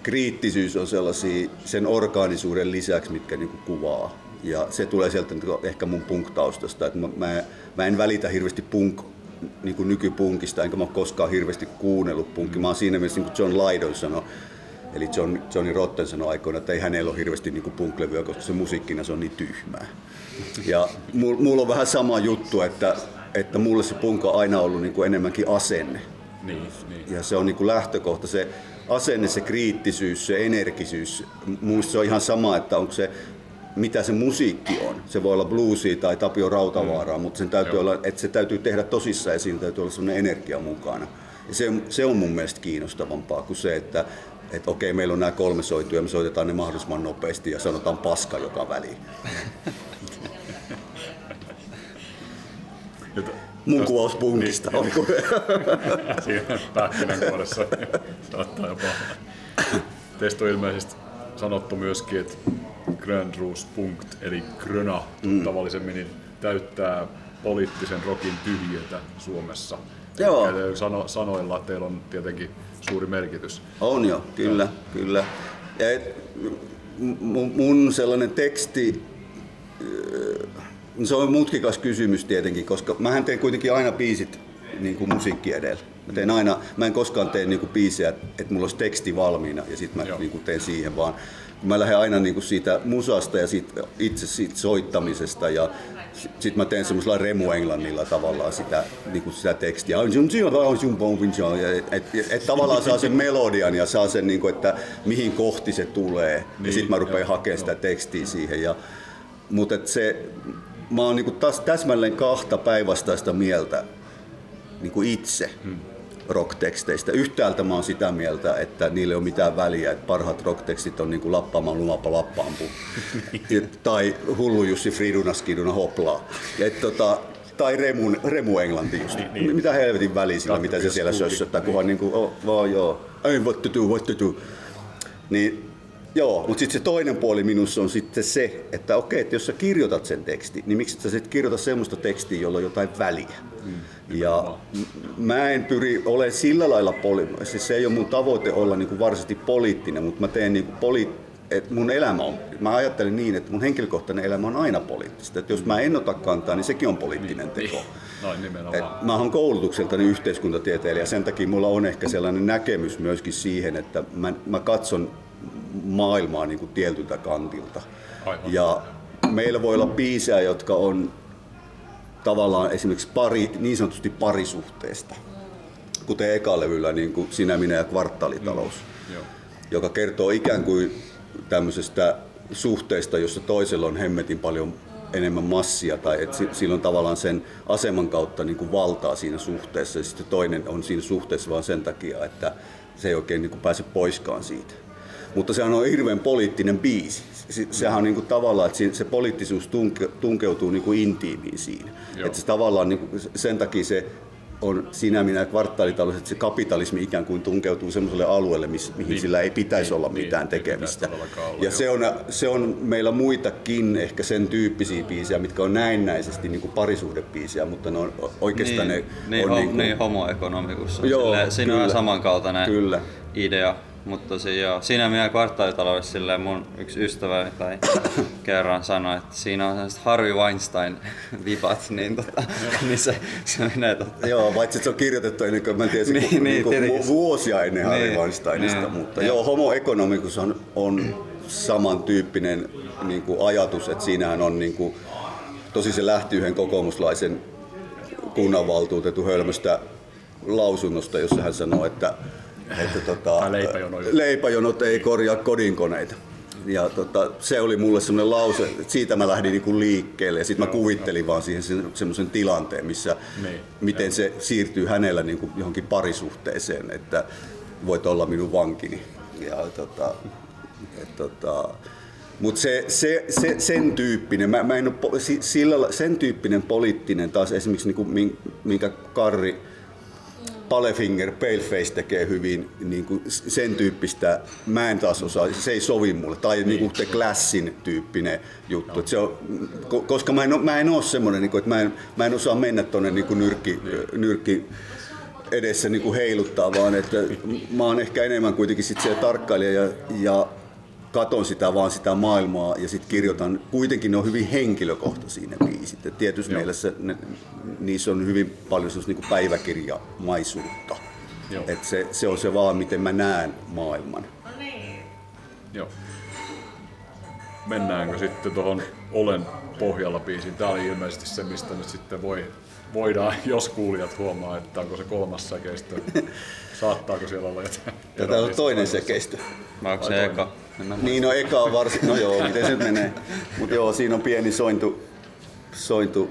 S2: kriittisyys on sellaisia sen orgaanisuuden lisäksi, mitkä niinku kuvaa. Ja se tulee sieltä niinku ehkä mun punk-taustasta, että mä, mä, mä en välitä hirveästi punk, niinku nykypunkista, enkä mä ole koskaan hirveästi kuunnellut punkkia. Mä oon siinä mielessä, niin kuin John Lydon sanoi, eli John, Johnny Rotten sanoi aikoina, että ei hänellä ole hirveästi niinku punklevyä, koska se musiikkina se on niin tyhmää. Ja mulla mul on vähän sama juttu, että, että mulle se punk on aina ollut niinku enemmänkin asenne.
S1: Niin, niin.
S2: Ja se on niin kuin lähtökohta, se asenne, se kriittisyys, se energisyys. Minusta se on ihan sama, että onko se, mitä se musiikki on. Se voi olla bluesia tai Tapio Rautavaaraa, mm. mutta sen täytyy
S1: Joo.
S2: olla, että se täytyy tehdä tosissaan ja siinä täytyy olla sellainen energia mukana. Ja se, se on mun mielestä kiinnostavampaa kuin se, että että okei, meillä on nämä kolme soitua ja me soitetaan ne mahdollisimman nopeasti ja sanotaan paska joka väliin. (laughs)
S1: Nyt,
S2: Mun kuvaus punkista.
S1: Niin,
S2: Onko? (laughs)
S1: siinä pähkinänkuoressa saattaa jopa. Teistä on ilmeisesti sanottu myöskin, että Grand Rose Punkt, eli Gröna tuttavallisemmin, niin täyttää poliittisen rokin tyhjiötä Suomessa.
S2: Joo.
S1: Eli Sano, sanoilla teillä on tietenkin suuri merkitys.
S2: On jo, kyllä, kyllä. Ja et, mun, mun sellainen teksti, äh, se on mutkikas kysymys tietenkin, koska mähän teen kuitenkin aina biisit niin kuin musiikki edellä. Mä, teen aina, mä en koskaan tee niin kuin biisejä, että mulla olisi teksti valmiina ja sitten mä niin kuin teen siihen, vaan mä lähden aina niin kuin siitä musasta ja siitä, itse siitä soittamisesta ja sitten mä teen semmoisella remuenglannilla tavallaan sitä, niin kuin sitä tekstiä. Et, et, et, et tavallaan saa sen melodian ja saa sen, niin kuin, että mihin kohti se tulee. Niin, ja sitten mä rupean hakemaan sitä tekstiä siihen. Ja, mutta se, mä oon niin kuin taas täsmälleen kahta päinvastaista mieltä niin kuin itse. Hmm rockteksteistä. Yhtäältä mä oon sitä mieltä, että niille ei ole mitään väliä, että parhaat rocktekstit on niin kuin Lappaamaan lumapa lappaampu (laughs) tai Hullu Jussi Friduna Skiduna hoplaa. Et tota, tai Remun, Remu Englanti just. Niin, niin. Mitä helvetin väliä sillä, mitä se siellä sössöttää, kunhan niinku, oh, vaan joo, ei what to do, what to do. Niin Joo, mutta sitten se toinen puoli minussa on sitten se, että okei, että jos sä kirjoitat sen tekstin, niin miksi sä sitten kirjoita semmoista tekstiä, jolla on jotain väliä. Mm, ja mä en pyri olen sillä lailla, poli- siis se ei ole mun tavoite olla niinku varsinaisesti poliittinen, mutta mä teen niinku poli- että mun elämä on, mä ajattelen niin, että mun henkilökohtainen elämä on aina poliittista. Että jos mä en ota kantaa, niin sekin on poliittinen teko. Niin,
S1: Noin nimenomaan.
S2: Et mä oon koulutukseltani yhteiskuntatieteilijä, sen takia mulla on ehkä sellainen näkemys myöskin siihen, että mä, mä katson maailmaa niin kuin tietyltä kantilta. Aivan. Ja meillä voi olla biisejä, jotka on tavallaan esimerkiksi pari, niin sanotusti parisuhteesta, kuten ekalevyllä niin kuin Sinä, minä ja kvartaalitalous, mm. joka kertoo ikään kuin tämmöisestä suhteesta, jossa toisella on hemmetin paljon enemmän massia tai että sillä on tavallaan sen aseman kautta niin kuin valtaa siinä suhteessa ja sitten toinen on siinä suhteessa vain sen takia, että se ei oikein niin kuin pääse poiskaan siitä mutta sehän on hirveän poliittinen biisi. Sehän on niin kuin tavallaan, että se poliittisuus tunke, tunkeutuu niin kuin intiimiin siinä. Että se tavallaan niin kuin, sen takia se on sinä minä kvartaalitalous, että se kapitalismi ikään kuin tunkeutuu sellaiselle alueelle, missä, mihin niin, sillä ei pitäisi niin, olla niin, mitään niin, tekemistä. Olla, ja se on, se on meillä muitakin ehkä sen tyyppisiä biisejä, mitkä on näennäisesti niin kuin parisuhdebiisejä, mutta ne on oikeastaan
S3: niin,
S2: ne
S3: niin,
S2: on
S3: ho, niin, kuin... niin homoekonomikus on Joo, silleen, siinä kyllä, on samankaltainen kyllä. idea mutta tosiaan, siinä minä kvartaalitaloudessa silleen mun yksi ystäväni tai (coughs) kerran sanoi, että siinä on sellaiset Harvey Weinstein (laughs) vipat, niin, tota, (laughs) niin se, se menee tota.
S2: Joo, paitsi se on kirjoitettu ennen kuin mä tiesin (laughs) niin, niin, niin, vuosia ennen Harvey niin, Weinsteinista, niin, mutta joo, homo economicus on, on samantyyppinen niin kuin ajatus, että siinähän on niin kuin, tosi se lähti yhden kokoomuslaisen kunnanvaltuutetun hölmöstä lausunnosta, jossa hän sanoi, että että tota, leipäjonot. leipäjonot ei korjaa kodinkoneita. Ja tota, se oli mulle semmoinen lause, että siitä mä lähdin niinku liikkeelle ja sitten mä kuvittelin vaan siihen semmoisen tilanteen, missä niin. miten se siirtyy hänellä niinku johonkin parisuhteeseen, että voit olla minun vankini. Ja tota, et, tota, mutta se, se, se, sen tyyppinen, mä, mä en ole, sillä, sen tyyppinen poliittinen taas esimerkiksi niinku, minkä Karri Palefinger, Paleface tekee hyvin niin kuin sen tyyppistä, mä en taas osaa, se ei sovi mulle, tai niin. Niin kuin The Classin tyyppinen juttu. No. Se on, koska mä en, mä en ole semmoinen, niin kuin, että mä en, mä en osaa mennä tuonne niin nyrkki, niin. nyrkki edessä niin kuin heiluttaa, vaan että mä oon ehkä enemmän kuitenkin sit se tarkkailija ja, ja katon sitä vaan sitä maailmaa ja sitten kirjoitan, kuitenkin ne on hyvin henkilökohtaisia ne biisit. Et tietysti Joo. mielessä ne, niissä on hyvin paljon niin päiväkirjamaisuutta. Et se, se on se vaan, miten mä näen maailman. No niin.
S1: Joo. Mennäänkö sitten tuohon Olen pohjalla biisiin? Tämä oli ilmeisesti se, mistä nyt sitten voi, voidaan, (laughs) jos kuulijat huomaa, että onko se kolmas säkeistö. (laughs) Saattaako siellä olla jotain?
S2: Tätä on toinen säkeistö.
S3: Mä onko se eka?
S2: Niin, no eka on varsin, no joo, miten se menee. (laughs) Mutta joo, siinä on pieni sointu, sointu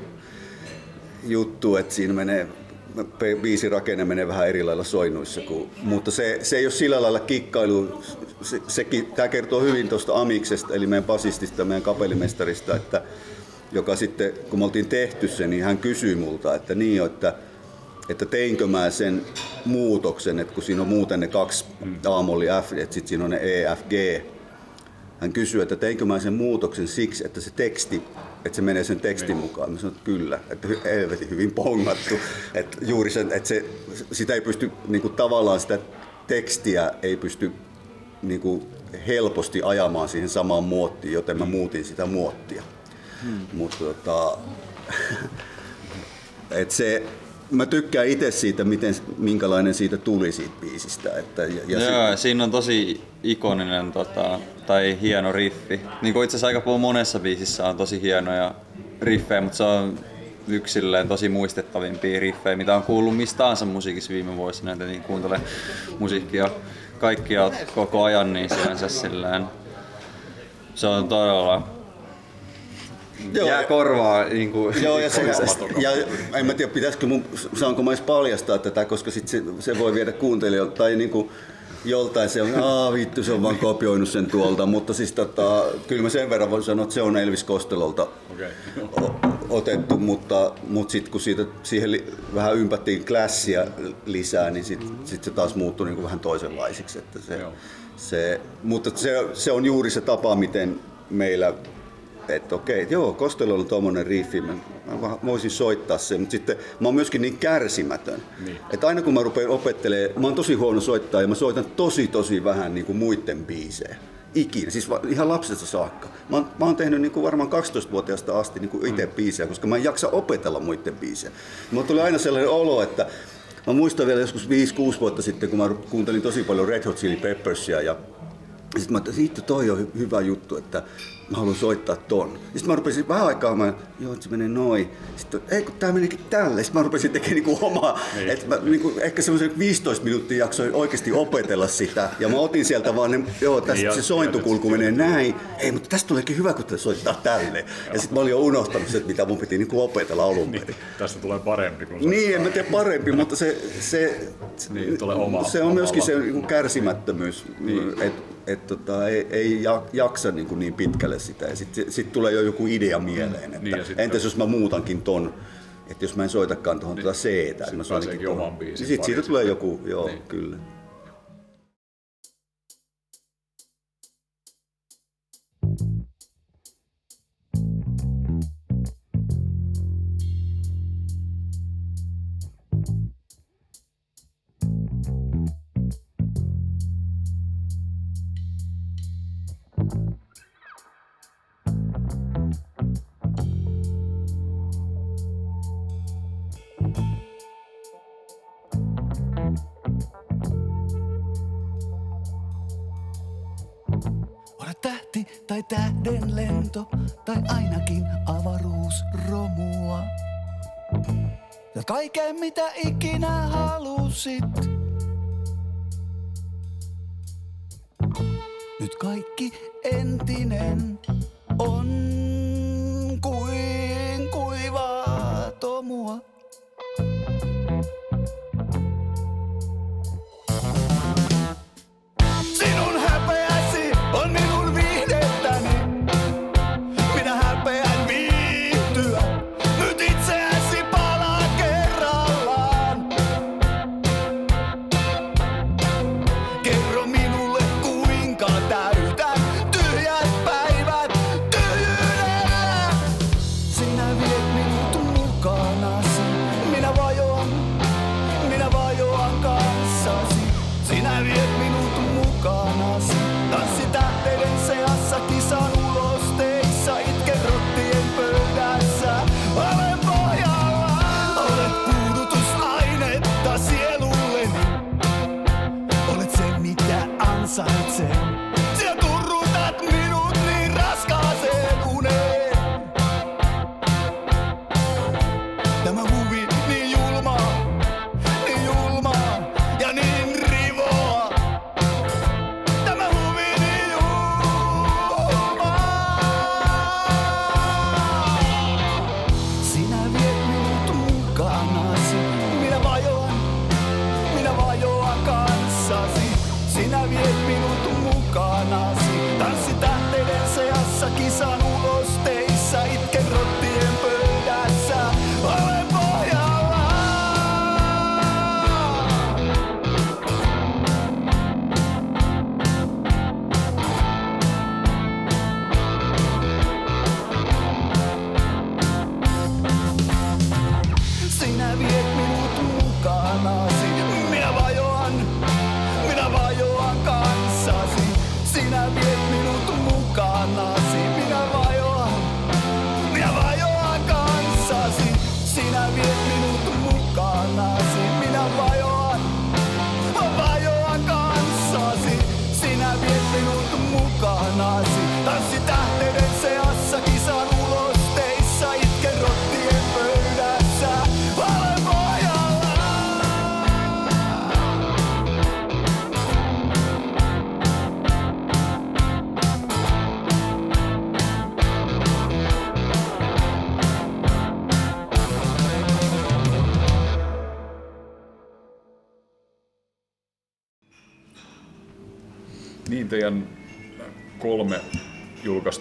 S2: juttu, että siinä menee biisin rakenne menee vähän eri lailla soinnuissa, kuin, mutta se, se ei ole sillä lailla kikkailu. Se, sekin, tämä kertoo hyvin tuosta Amiksesta, eli meidän basistista, meidän kapellimestarista, että, joka sitten, kun me oltiin tehty se, niin hän kysyi multa, että niin, että että teinkö mä sen muutoksen, että kun siinä on muuten ne kaksi A-molli F, että sitten siinä on ne E, F, G. Hän kysyy, että teinkö mä sen muutoksen siksi, että se teksti, että se menee sen tekstin niin. mukaan. Mä sanoin, että kyllä, että helvetin hyvin pongattu. (laughs) Että juuri sen, että se, sitä ei pysty, niin kuin tavallaan sitä tekstiä ei pysty niin kuin helposti ajamaan siihen samaan muottiin, joten mä muutin sitä muottia. Hmm. Mutta tota, (laughs) että se, mä tykkään itse siitä, miten, minkälainen siitä tuli siitä biisistä. Että, ja,
S3: ja Joo, sit... siinä on tosi ikoninen tota, tai hieno riffi. Niin kuin itse asiassa aika monessa biisissä on tosi hienoja riffejä, mutta se on yksilleen tosi muistettavimpia riffejä, mitä on kuullut mistä tahansa musiikissa viime vuosina, että niin kuuntele musiikkia kaikkia koko ajan, niin sinänsä silleen se on todella Joo, jää korvaa. Niin kuin,
S2: joo, ja, se, ja en mä tiedä, pitäisikö mun, saanko mä edes paljastaa tätä, koska sit se, se voi viedä kuuntelijoilta, tai niin kuin, joltain se on, aa vittu se on vaan kopioinut sen tuolta, mutta siis tota, kyllä mä sen verran voin sanoa, että se on Elvis Kostelolta okay. otettu, mutta, mutta sitten kun siitä, siihen li, vähän ympättiin klassia lisää, niin sitten sit se taas muuttui niin kuin vähän toisenlaisiksi. Että se, se, mutta se, se on juuri se tapa, miten meillä että okei, että joo, Kostelolla on tuommoinen riffi, mä, mä voisin soittaa sen, mutta sitten mä oon myöskin niin kärsimätön, niin. että aina kun mä rupean opettelemaan, mä oon tosi huono soittaa ja mä soitan tosi tosi vähän niin kuin muiden biisejä. Ikinä, siis ihan lapsesta saakka. Mä oon, mä oon tehnyt niin kuin varmaan 12-vuotiaasta asti niin kuin itse mm. biisejä, koska mä en jaksa opetella muiden biisejä. Mulla tuli aina sellainen olo, että mä muistan vielä joskus 5-6 vuotta sitten, kun mä kuuntelin tosi paljon Red Hot Chili Peppersia ja sitten mä ajattelin, että toi on hyvä juttu, että mä haluan soittaa ton. Sitten mä rupesin vähän aikaa, mä, joo, se menee noin. Sitten, ei kun tää menikin tälle. Sitten mä rupesin tekemään niinku omaa, niin. että mä niinku, ehkä semmoisen 15 minuuttia jaksoin oikeasti opetella sitä. Ja mä otin sieltä vaan ne, joo, tästä niin, se sointukulku menee näin. Ei, mutta tästä tuleekin hyvä, kun te soittaa tälle. Ja sitten mä olin jo unohtanut se, mitä mun piti niinku opetella alun perin. Niin,
S1: tästä tulee parempi. Kun
S2: niin, en mä tee parempi, mutta se, se,
S1: niin, tulee oma,
S2: se on myöskin se niinku kärsimättömyys. Niin. Et, et tota, ei, ei jaksa niin, kuin niin pitkälle sitä. Ja sitten sit tulee jo joku idea mieleen, että niin, entäs jos mä muutankin ton, että jos mä en soitakaan tuohon niin, tuota C-tä, niin mä soitankin. Niin sitten siitä tulee joku, joo, niin. kyllä.
S4: Tai tähden lento tai ainakin avaruusromua. Ja kaiken mitä ikinä halusit. Nyt kaikki entinen on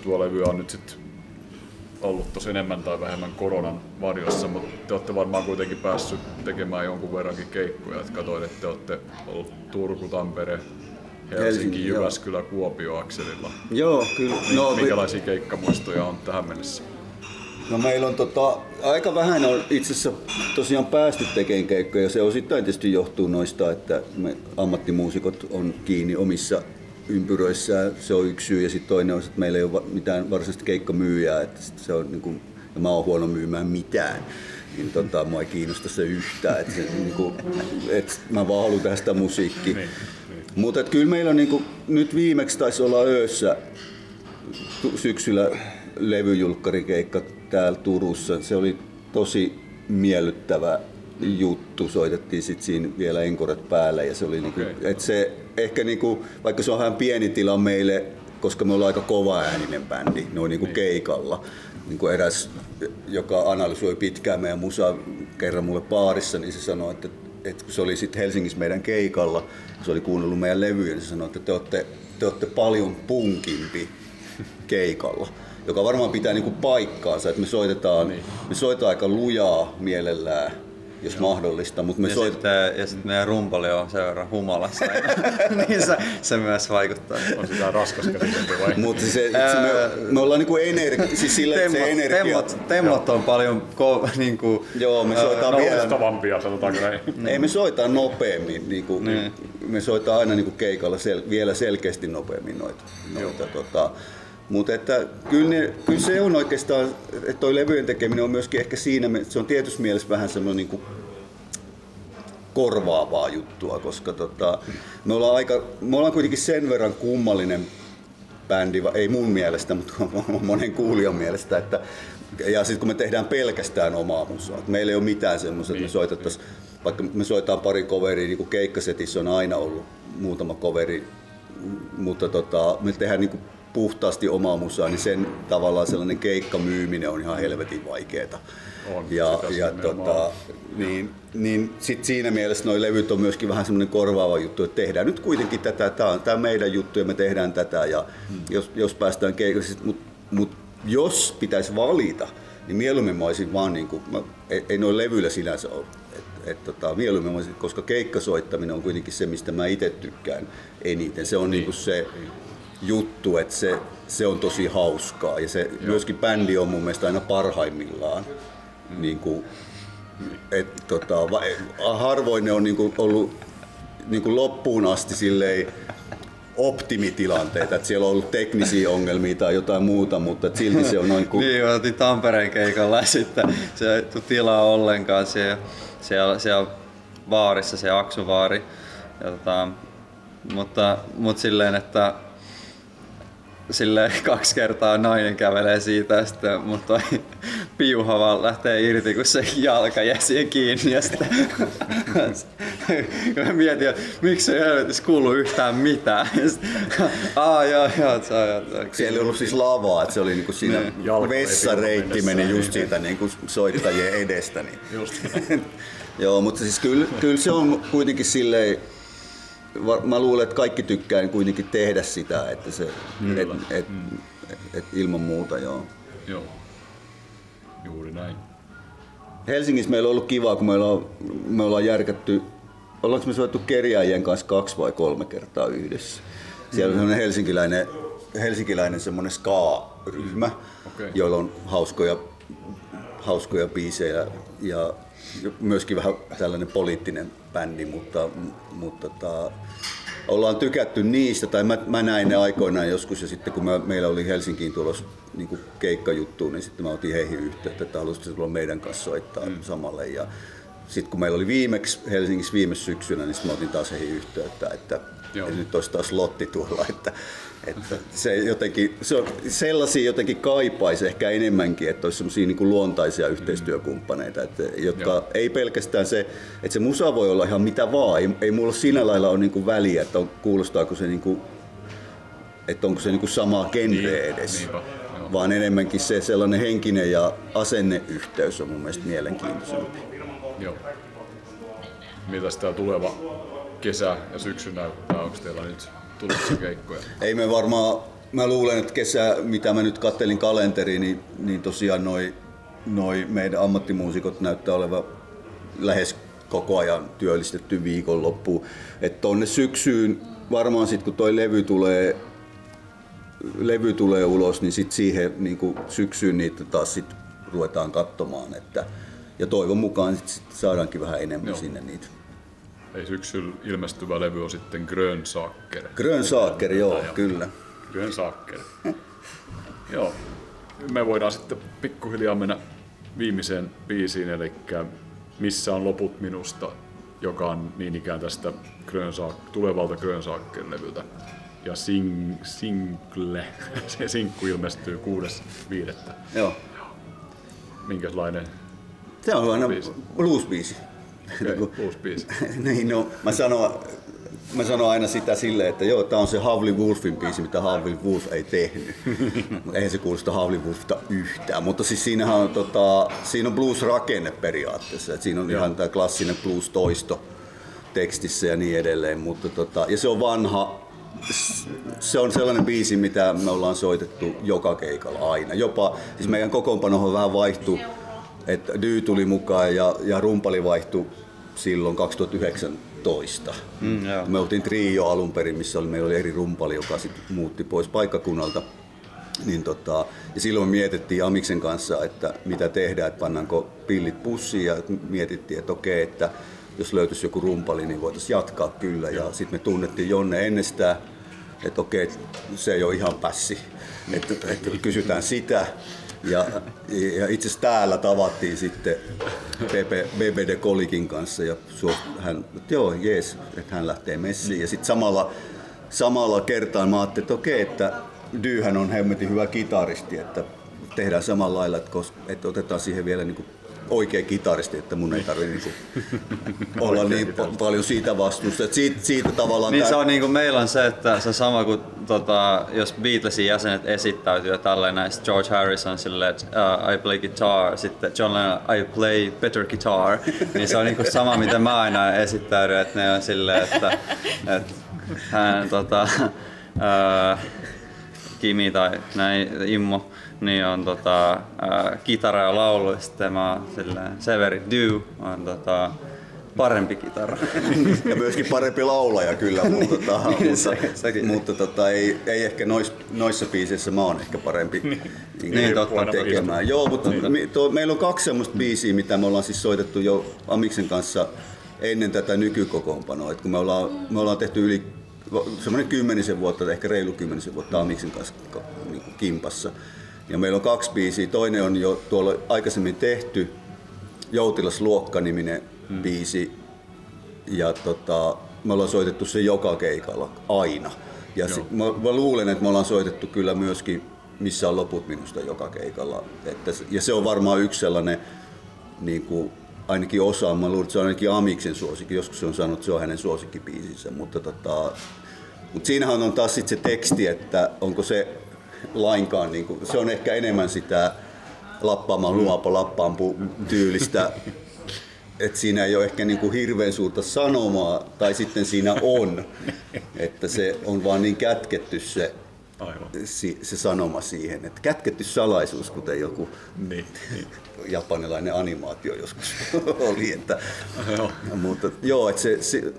S1: julkaistua levyä on nyt sitten ollut tosi enemmän tai vähemmän koronan varjossa, mutta te olette varmaan kuitenkin päässyt tekemään jonkun verrankin keikkoja. Et katsoin, että te olette ollut Turku, Tampere, Helsinki,
S2: Helsinki, joo.
S1: Jyväskylä, Kuopio akselilla.
S2: Joo, kyllä. No,
S1: Minkälaisia keikkamuistoja on tähän mennessä?
S2: No meillä on tota, aika vähän on itse asiassa tosiaan päästy tekemään keikkoja ja se osittain tietysti johtuu noista, että me ammattimuusikot on kiinni omissa ympyröissään, se on yksi syy ja sitten toinen on, että meillä ei ole mitään varsinaista keikkamyyjää, että se on niin kuin, ja mä oon huono myymään mitään, niin tota, mua ei kiinnosta se yhtään, että, se, niin kuin, että mä vaan haluan tehdä sitä musiikkia.
S1: Niin,
S2: Mutta kyllä meillä on niin kuin, nyt viimeksi taisi olla öössä syksyllä levyjulkkarikeikka täällä Turussa. Se oli tosi miellyttävä juttu. Soitettiin sit siinä vielä enkoret päälle ja se oli niinku,
S1: Okei.
S2: et se ehkä niinku, vaikka se on vähän pieni tila meille, koska me ollaan aika kova ääninen bändi, ne on niinku keikalla. Niinku eräs, joka analysoi pitkään meidän musaa kerran mulle baarissa, niin se sanoi, että, että kun se oli sitten Helsingissä meidän keikalla, kun se oli kuunnellut meidän levyjä, niin se sanoi, että te olette, te olette paljon punkimpi keikalla, joka varmaan pitää niinku paikkaansa, että me soitetaan,
S1: Niin.
S2: me soitetaan aika lujaa mielellään, jos mahdollista, mutta me
S3: Ja
S2: soitetaan
S3: sitten, ja sitten meidän rumpali on verran humalassa aina. (laughs) niin se, se myös vaikuttaa.
S1: On sitä raskas vai? (laughs)
S2: mutta se, se me, me, ollaan niinku energi, siis sillä, että se energia...
S3: temmot, temmot on paljon ko, niin kuin,
S2: Joo, me soitetaan vielä-
S1: Loistavampia, sanotaanko näin. (laughs)
S2: Ei me soitaan nopeammin, niinku,
S3: Niin.
S2: me soitaan aina niinku keikalla sel, vielä selkeästi nopeammin noita. noita tota, mutta että kyllä, ne, kyllä, se on oikeastaan, että toi levyjen tekeminen on myöskin ehkä siinä, että se on tietyssä mielessä vähän semmoinen niinku korvaavaa juttua, koska tota, me, ollaan aika, me ollaan kuitenkin sen verran kummallinen bändi, ei mun mielestä, mutta (laughs) monen kuulijan mielestä, että ja sitten kun me tehdään pelkästään omaa musaa, että meillä ei ole mitään semmoista, että me
S1: Niin,
S2: soitettaisiin, vaikka me soitetaan pari coveria, niin kuin keikkasetissä on aina ollut muutama coveri, mutta tota, me tehdään niin kuin puhtaasti omaa musaa, niin sen tavallaan sellainen keikkamyyminen on ihan helvetin vaikeeta.
S1: On,
S2: ja, ja tota, niin, niin sit siinä mielessä nuo levyt on myöskin vähän semmoinen korvaava juttu, että tehdään nyt kuitenkin tätä, tämä on tämä meidän juttu ja me tehdään tätä ja
S1: Hmm.
S2: jos, jos päästään keikalle, mutta mut, jos pitäisi valita, niin mieluummin mä olisin vaan niin kuin, mä, ei, ei noin levyillä sinänsä ole. Et, et, tota, mieluummin mä olisin, koska keikkasoittaminen on kuitenkin se, mistä mä itse tykkään eniten. Se on niin. Niin se juttu, että se, se on tosi hauskaa ja se myöskin bändi on mun mielestä aina parhaimmillaan. Niin kuin, et, tota, harvoin ne on niinku ollut niinku loppuun asti silleen optimitilanteita, että siellä on ollut teknisiä ongelmia tai jotain muuta, mutta silti se on noin kuin... (laughs)
S3: Niin, me oltiin Tampereen keikalla ja sitten se ei tule tilaa ollenkaan siellä, siellä, siellä vaarissa, se Aksuvaari. Ja tota, mutta, mutta silleen, että silleen kaksi kertaa nainen kävelee siitä ja sitten mutta toi piuha vaan lähtee irti, kun se jalka jää siihen kiinni ja sitten (laughs) mä mietin, että miksi ei helvetissä kuulu yhtään mitään. Ja Aa, joo, joo, se on, joo,
S2: Siellä ei ollut siis lavaa, että se oli niinku siinä
S1: Niin. Jalka ei
S2: vessareitti meni just
S1: niin.
S2: siitä niinku soittajien edestä. Niin.
S1: Just. (laughs)
S2: Joo, mutta siis kyllä, kyllä se on kuitenkin silleen, mä luulen, että kaikki tykkää kuitenkin tehdä sitä, että se, et, et, et, et ilman muuta joo.
S1: Joo. Juuri näin.
S2: Helsingissä meillä on ollut kiva, kun me ollaan, me ollaan järkätty, ollaanko me soittu kerjääjien kanssa kaksi vai kolme kertaa yhdessä. Siellä on semmoinen helsinkiläinen, helsinkiläinen semmoinen ska-ryhmä,
S1: Okei.
S2: joilla on hauskoja, hauskoja biisejä ja myöskin vähän tällainen poliittinen bändi, mutta, mutta tota, ollaan tykätty niistä, tai mä, mä näin ne aikoinaan joskus, ja sitten kun mä, meillä oli Helsinkiin tulossa niin keikkajuttu, niin sitten mä otin heihin yhteyttä, että haluaisitko tulla meidän kanssa soittaa mm. samalle. Ja sitten kun meillä oli viimeksi Helsingissä viime syksynä, niin sitten mä otin taas heihin yhteyttä, että,
S1: Joo.
S2: että nyt olisi taas lotti tuolla, että, että se, jotenkin, se on, sellaisia jotenkin kaipaisi ehkä enemmänkin, että olisi sellaisia niin luontaisia yhteistyökumppaneita, että, jotka
S1: Joo.
S2: ei pelkästään se, että se musa voi olla ihan mitä vaan, ei, ei mulla sillä lailla ole niinku väliä, että on, kuulostaako se niinku, että onko se niinku samaa genreä
S1: Niin,
S2: edes.
S1: niinpä, joo.
S2: Vaan enemmänkin se sellainen henkinen ja asenneyhteys on mun mielestä mielenkiintoisempi.
S1: Joo. Mitäs tää tuleva kesä ja syksy näyttää? Onko teillä nyt tulossa keikkoja?
S2: Ei me varmaan, mä luulen, että kesä, mitä mä nyt kattelin kalenteriin, niin, niin tosiaan noi, noi meidän ammattimuusikot näyttää olevan lähes koko ajan työllistetty viikonloppuun. Että tonne syksyyn varmaan sitten kun toi levy tulee, levy tulee ulos, niin sit siihen niin syksyyn niitä taas sit ruvetaan katsomaan. Että, ja toivon mukaan sit, sit saadaankin vähän enemmän
S1: Joo.
S2: sinne niitä.
S1: Ei syksyllä ilmestyvä levy on sitten Grönsaker.
S2: Grönsaker, joo,
S1: Joo.
S2: kyllä.
S1: Grönsaker. (laughs) Joo. Me voidaan sitten pikkuhiljaa mennä viimeiseen biisiin, eli Missä on loput minusta, joka on niin ikään tästä Grönsaak, tulevalta Grönsaker-levyltä. Ja sing, single, (laughs) se sinkku ilmestyy 6.5.
S2: Joo.
S1: Minkälainen
S2: Se on aina
S1: Biisi.
S2: blues-biisi.
S1: Okay, uusi biisi?
S2: niin, no, mä sanon, mä sanon aina sitä silleen, että joo, tää on se Havli Wolfin biisi, mitä Havli Wolf ei tehnyt. Mutta (laughs) eihän se kuulosta Havli Wolfta yhtään. Mutta siis siinähän on, tota, siinä on blues-rakenne periaatteessa. Et siinä on
S1: Joo.
S2: ihan tämä klassinen blues-toisto tekstissä ja niin edelleen. Mutta tota, ja se on vanha, se on sellainen biisi, mitä me ollaan soitettu joka keikalla aina. Jopa, siis meidän kokoonpanohan vähän vaihtui, että Dy tuli mukaan ja, ja rumpali vaihtui silloin 2019.
S3: Mm, joo.
S2: Me oltiin trio alun perin, missä oli, meillä oli eri rumpali, joka sitten muutti pois paikkakunnalta. Niin tota, ja silloin mietittiin Amiksen kanssa, että mitä tehdään, että pannaanko pillit pussiin ja mietittiin, että okei, että jos löytyisi joku rumpali, niin voitaisiin jatkaa kyllä. Ja sitten me tunnettiin Jonne ennestään, että okei, se ei ole ihan pässi, että, että kysytään sitä. Ja, ja itse asiassa täällä tavattiin sitten Pepe, BBD Kolikin kanssa ja hän, että joo, jees, että hän lähtee messiin. Ja sitten samalla, samalla kertaa mä ajattelin, että okei, että Dyyhän on hemmetin hyvä kitaristi, että tehdään samalla lailla, että, että otetaan siihen vielä niin kuin oikea kitaristi, että mun ei tarvitse (laughs) niin olla niin pa- paljon siitä vastuusta. Että siitä, siitä tavallaan
S3: Niin
S2: tää-
S3: se on niinku, meillä on se, että se sama kuin tota, jos Beatlesin jäsenet esittäytyy ja tälleen näistä George Harrison silleen, että uh, I play guitar, sitten John Lennon I play better guitar, (laughs) niin se on niinku sama mitä mä aina esittäydyn, että ne on silleen, että, että hän tota, uh, (laughs) Kimi tai näin, Immo, niin on tota, uh, kitara ja laulu, ja sitten mä oon silleen, Severi Dew on tota, parempi kitara. (laughs)
S2: ja myöskin parempi laulaja kyllä, (laughs) mutta, tota,
S3: Niin, se-
S2: mutta,
S3: sekin.
S2: mutta tota, ei, ei ehkä nois, noissa biiseissä mä oon ehkä parempi niin,
S3: Niin, totta.
S2: tekemään. Joo, mutta me, tuo, meillä on kaksi semmoista biisiä, mitä me ollaan siis soitettu jo Amiksen kanssa ennen tätä nykykokoonpanoa. Et kun me ollaan, me ollaan tehty yli semmoinen kymmenisen vuotta, ehkä reilu kymmenisen vuotta Amiksen kanssa niin kimpassa. Ja meillä on kaksi biisiä. Toinen on jo tuolla aikaisemmin tehty, Joutilasluokka-niminen hmm. biisi. Ja tota, me ollaan soitettu se joka keikalla, aina. Ja sit, mä, mä, luulen, että me ollaan soitettu kyllä myöskin missä on loput minusta joka keikalla. Että, ja se on varmaan yksi sellainen, niin kuin, ainakin osa, mä luulen, että se on ainakin Amiksen suosikki. Joskus se on sanonut, että se on hänen suosikkibiisinsä. Mutta, tota, mutta siinähän on taas sit se teksti, että onko se lainkaan, niin kuin, se on ehkä enemmän sitä lappaamaan luopo lappaampu tyylistä että siinä ei ole ehkä niin kuin hirveän suurta sanomaa, tai sitten siinä on, että se on vaan niin kätketty se,
S1: Aivan.
S2: se sanoma siihen, että kätketty salaisuus, kuten joku
S1: Niin, niin.
S2: japanilainen animaatio joskus (laughs) oli, että,
S1: Joo.
S2: mutta joo, että se, se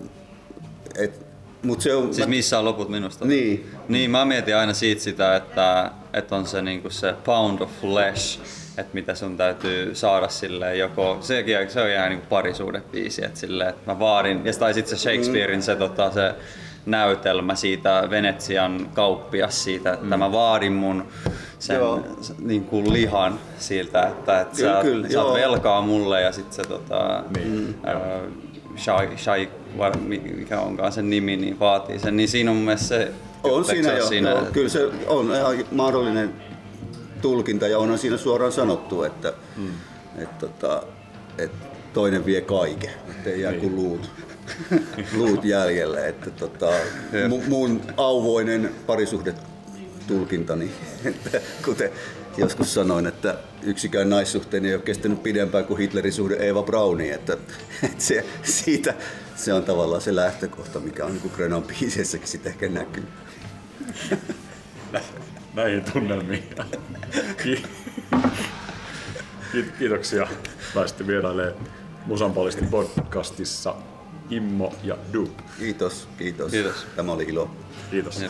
S2: et, mut se on,
S3: Siis
S2: mä-
S3: missä on loput minusta?
S2: Niin.
S3: Niin, mä mietin aina siitä sitä, että, että on se, niinku se pound of flesh, että mitä sun täytyy saada sille joko, sekin, se on ihan niinku parisuudebiisi, että sille, että mä vaadin, ja tai sitten se Shakespearein se, tota, se näytelmä siitä Venetsian kauppias siitä, että mä vaadin mun sen
S2: Joo.
S3: niin kuin lihan siltä, että, että
S2: Kyllä,
S3: sä,
S2: kyllä,
S3: sä oot
S2: joo.
S3: velkaa mulle ja sitten se tota,
S1: Niin,
S3: ää, Shai, Shai, var- mikä onkaan sen nimi, niin vaatii sen. Niin siinä on mun mielestä se...
S2: On siinä jo,
S3: siinä,
S2: joo, kyllä se on ihan mahdollinen tulkinta ja onhan siinä suoraan sanottu, että, mm. et, tota, et toinen vie kaiken, ettei jää kuin luut, luut jäljelle. Että, tota, mu, mun auvoinen parisuhde tulkintani, että kuten joskus sanoin, että yksikään naissuhteen ei ole kestänyt pidempään kuin Hitlerin suhde Eva Brauniin. Että, että se, siitä
S5: se on tavallaan se lähtökohta, mikä on niin Grenon biisissäkin sitten ehkä näkyy.
S1: Näihin tunnelmiin. Kiitoksia naisten vierailemaan Musanpolisti podcastissa Immo ja Du.
S5: Kiitos, kiitos.
S2: Kiitos.
S5: Tämä oli ilo.
S1: Kiitos.
S2: Ja.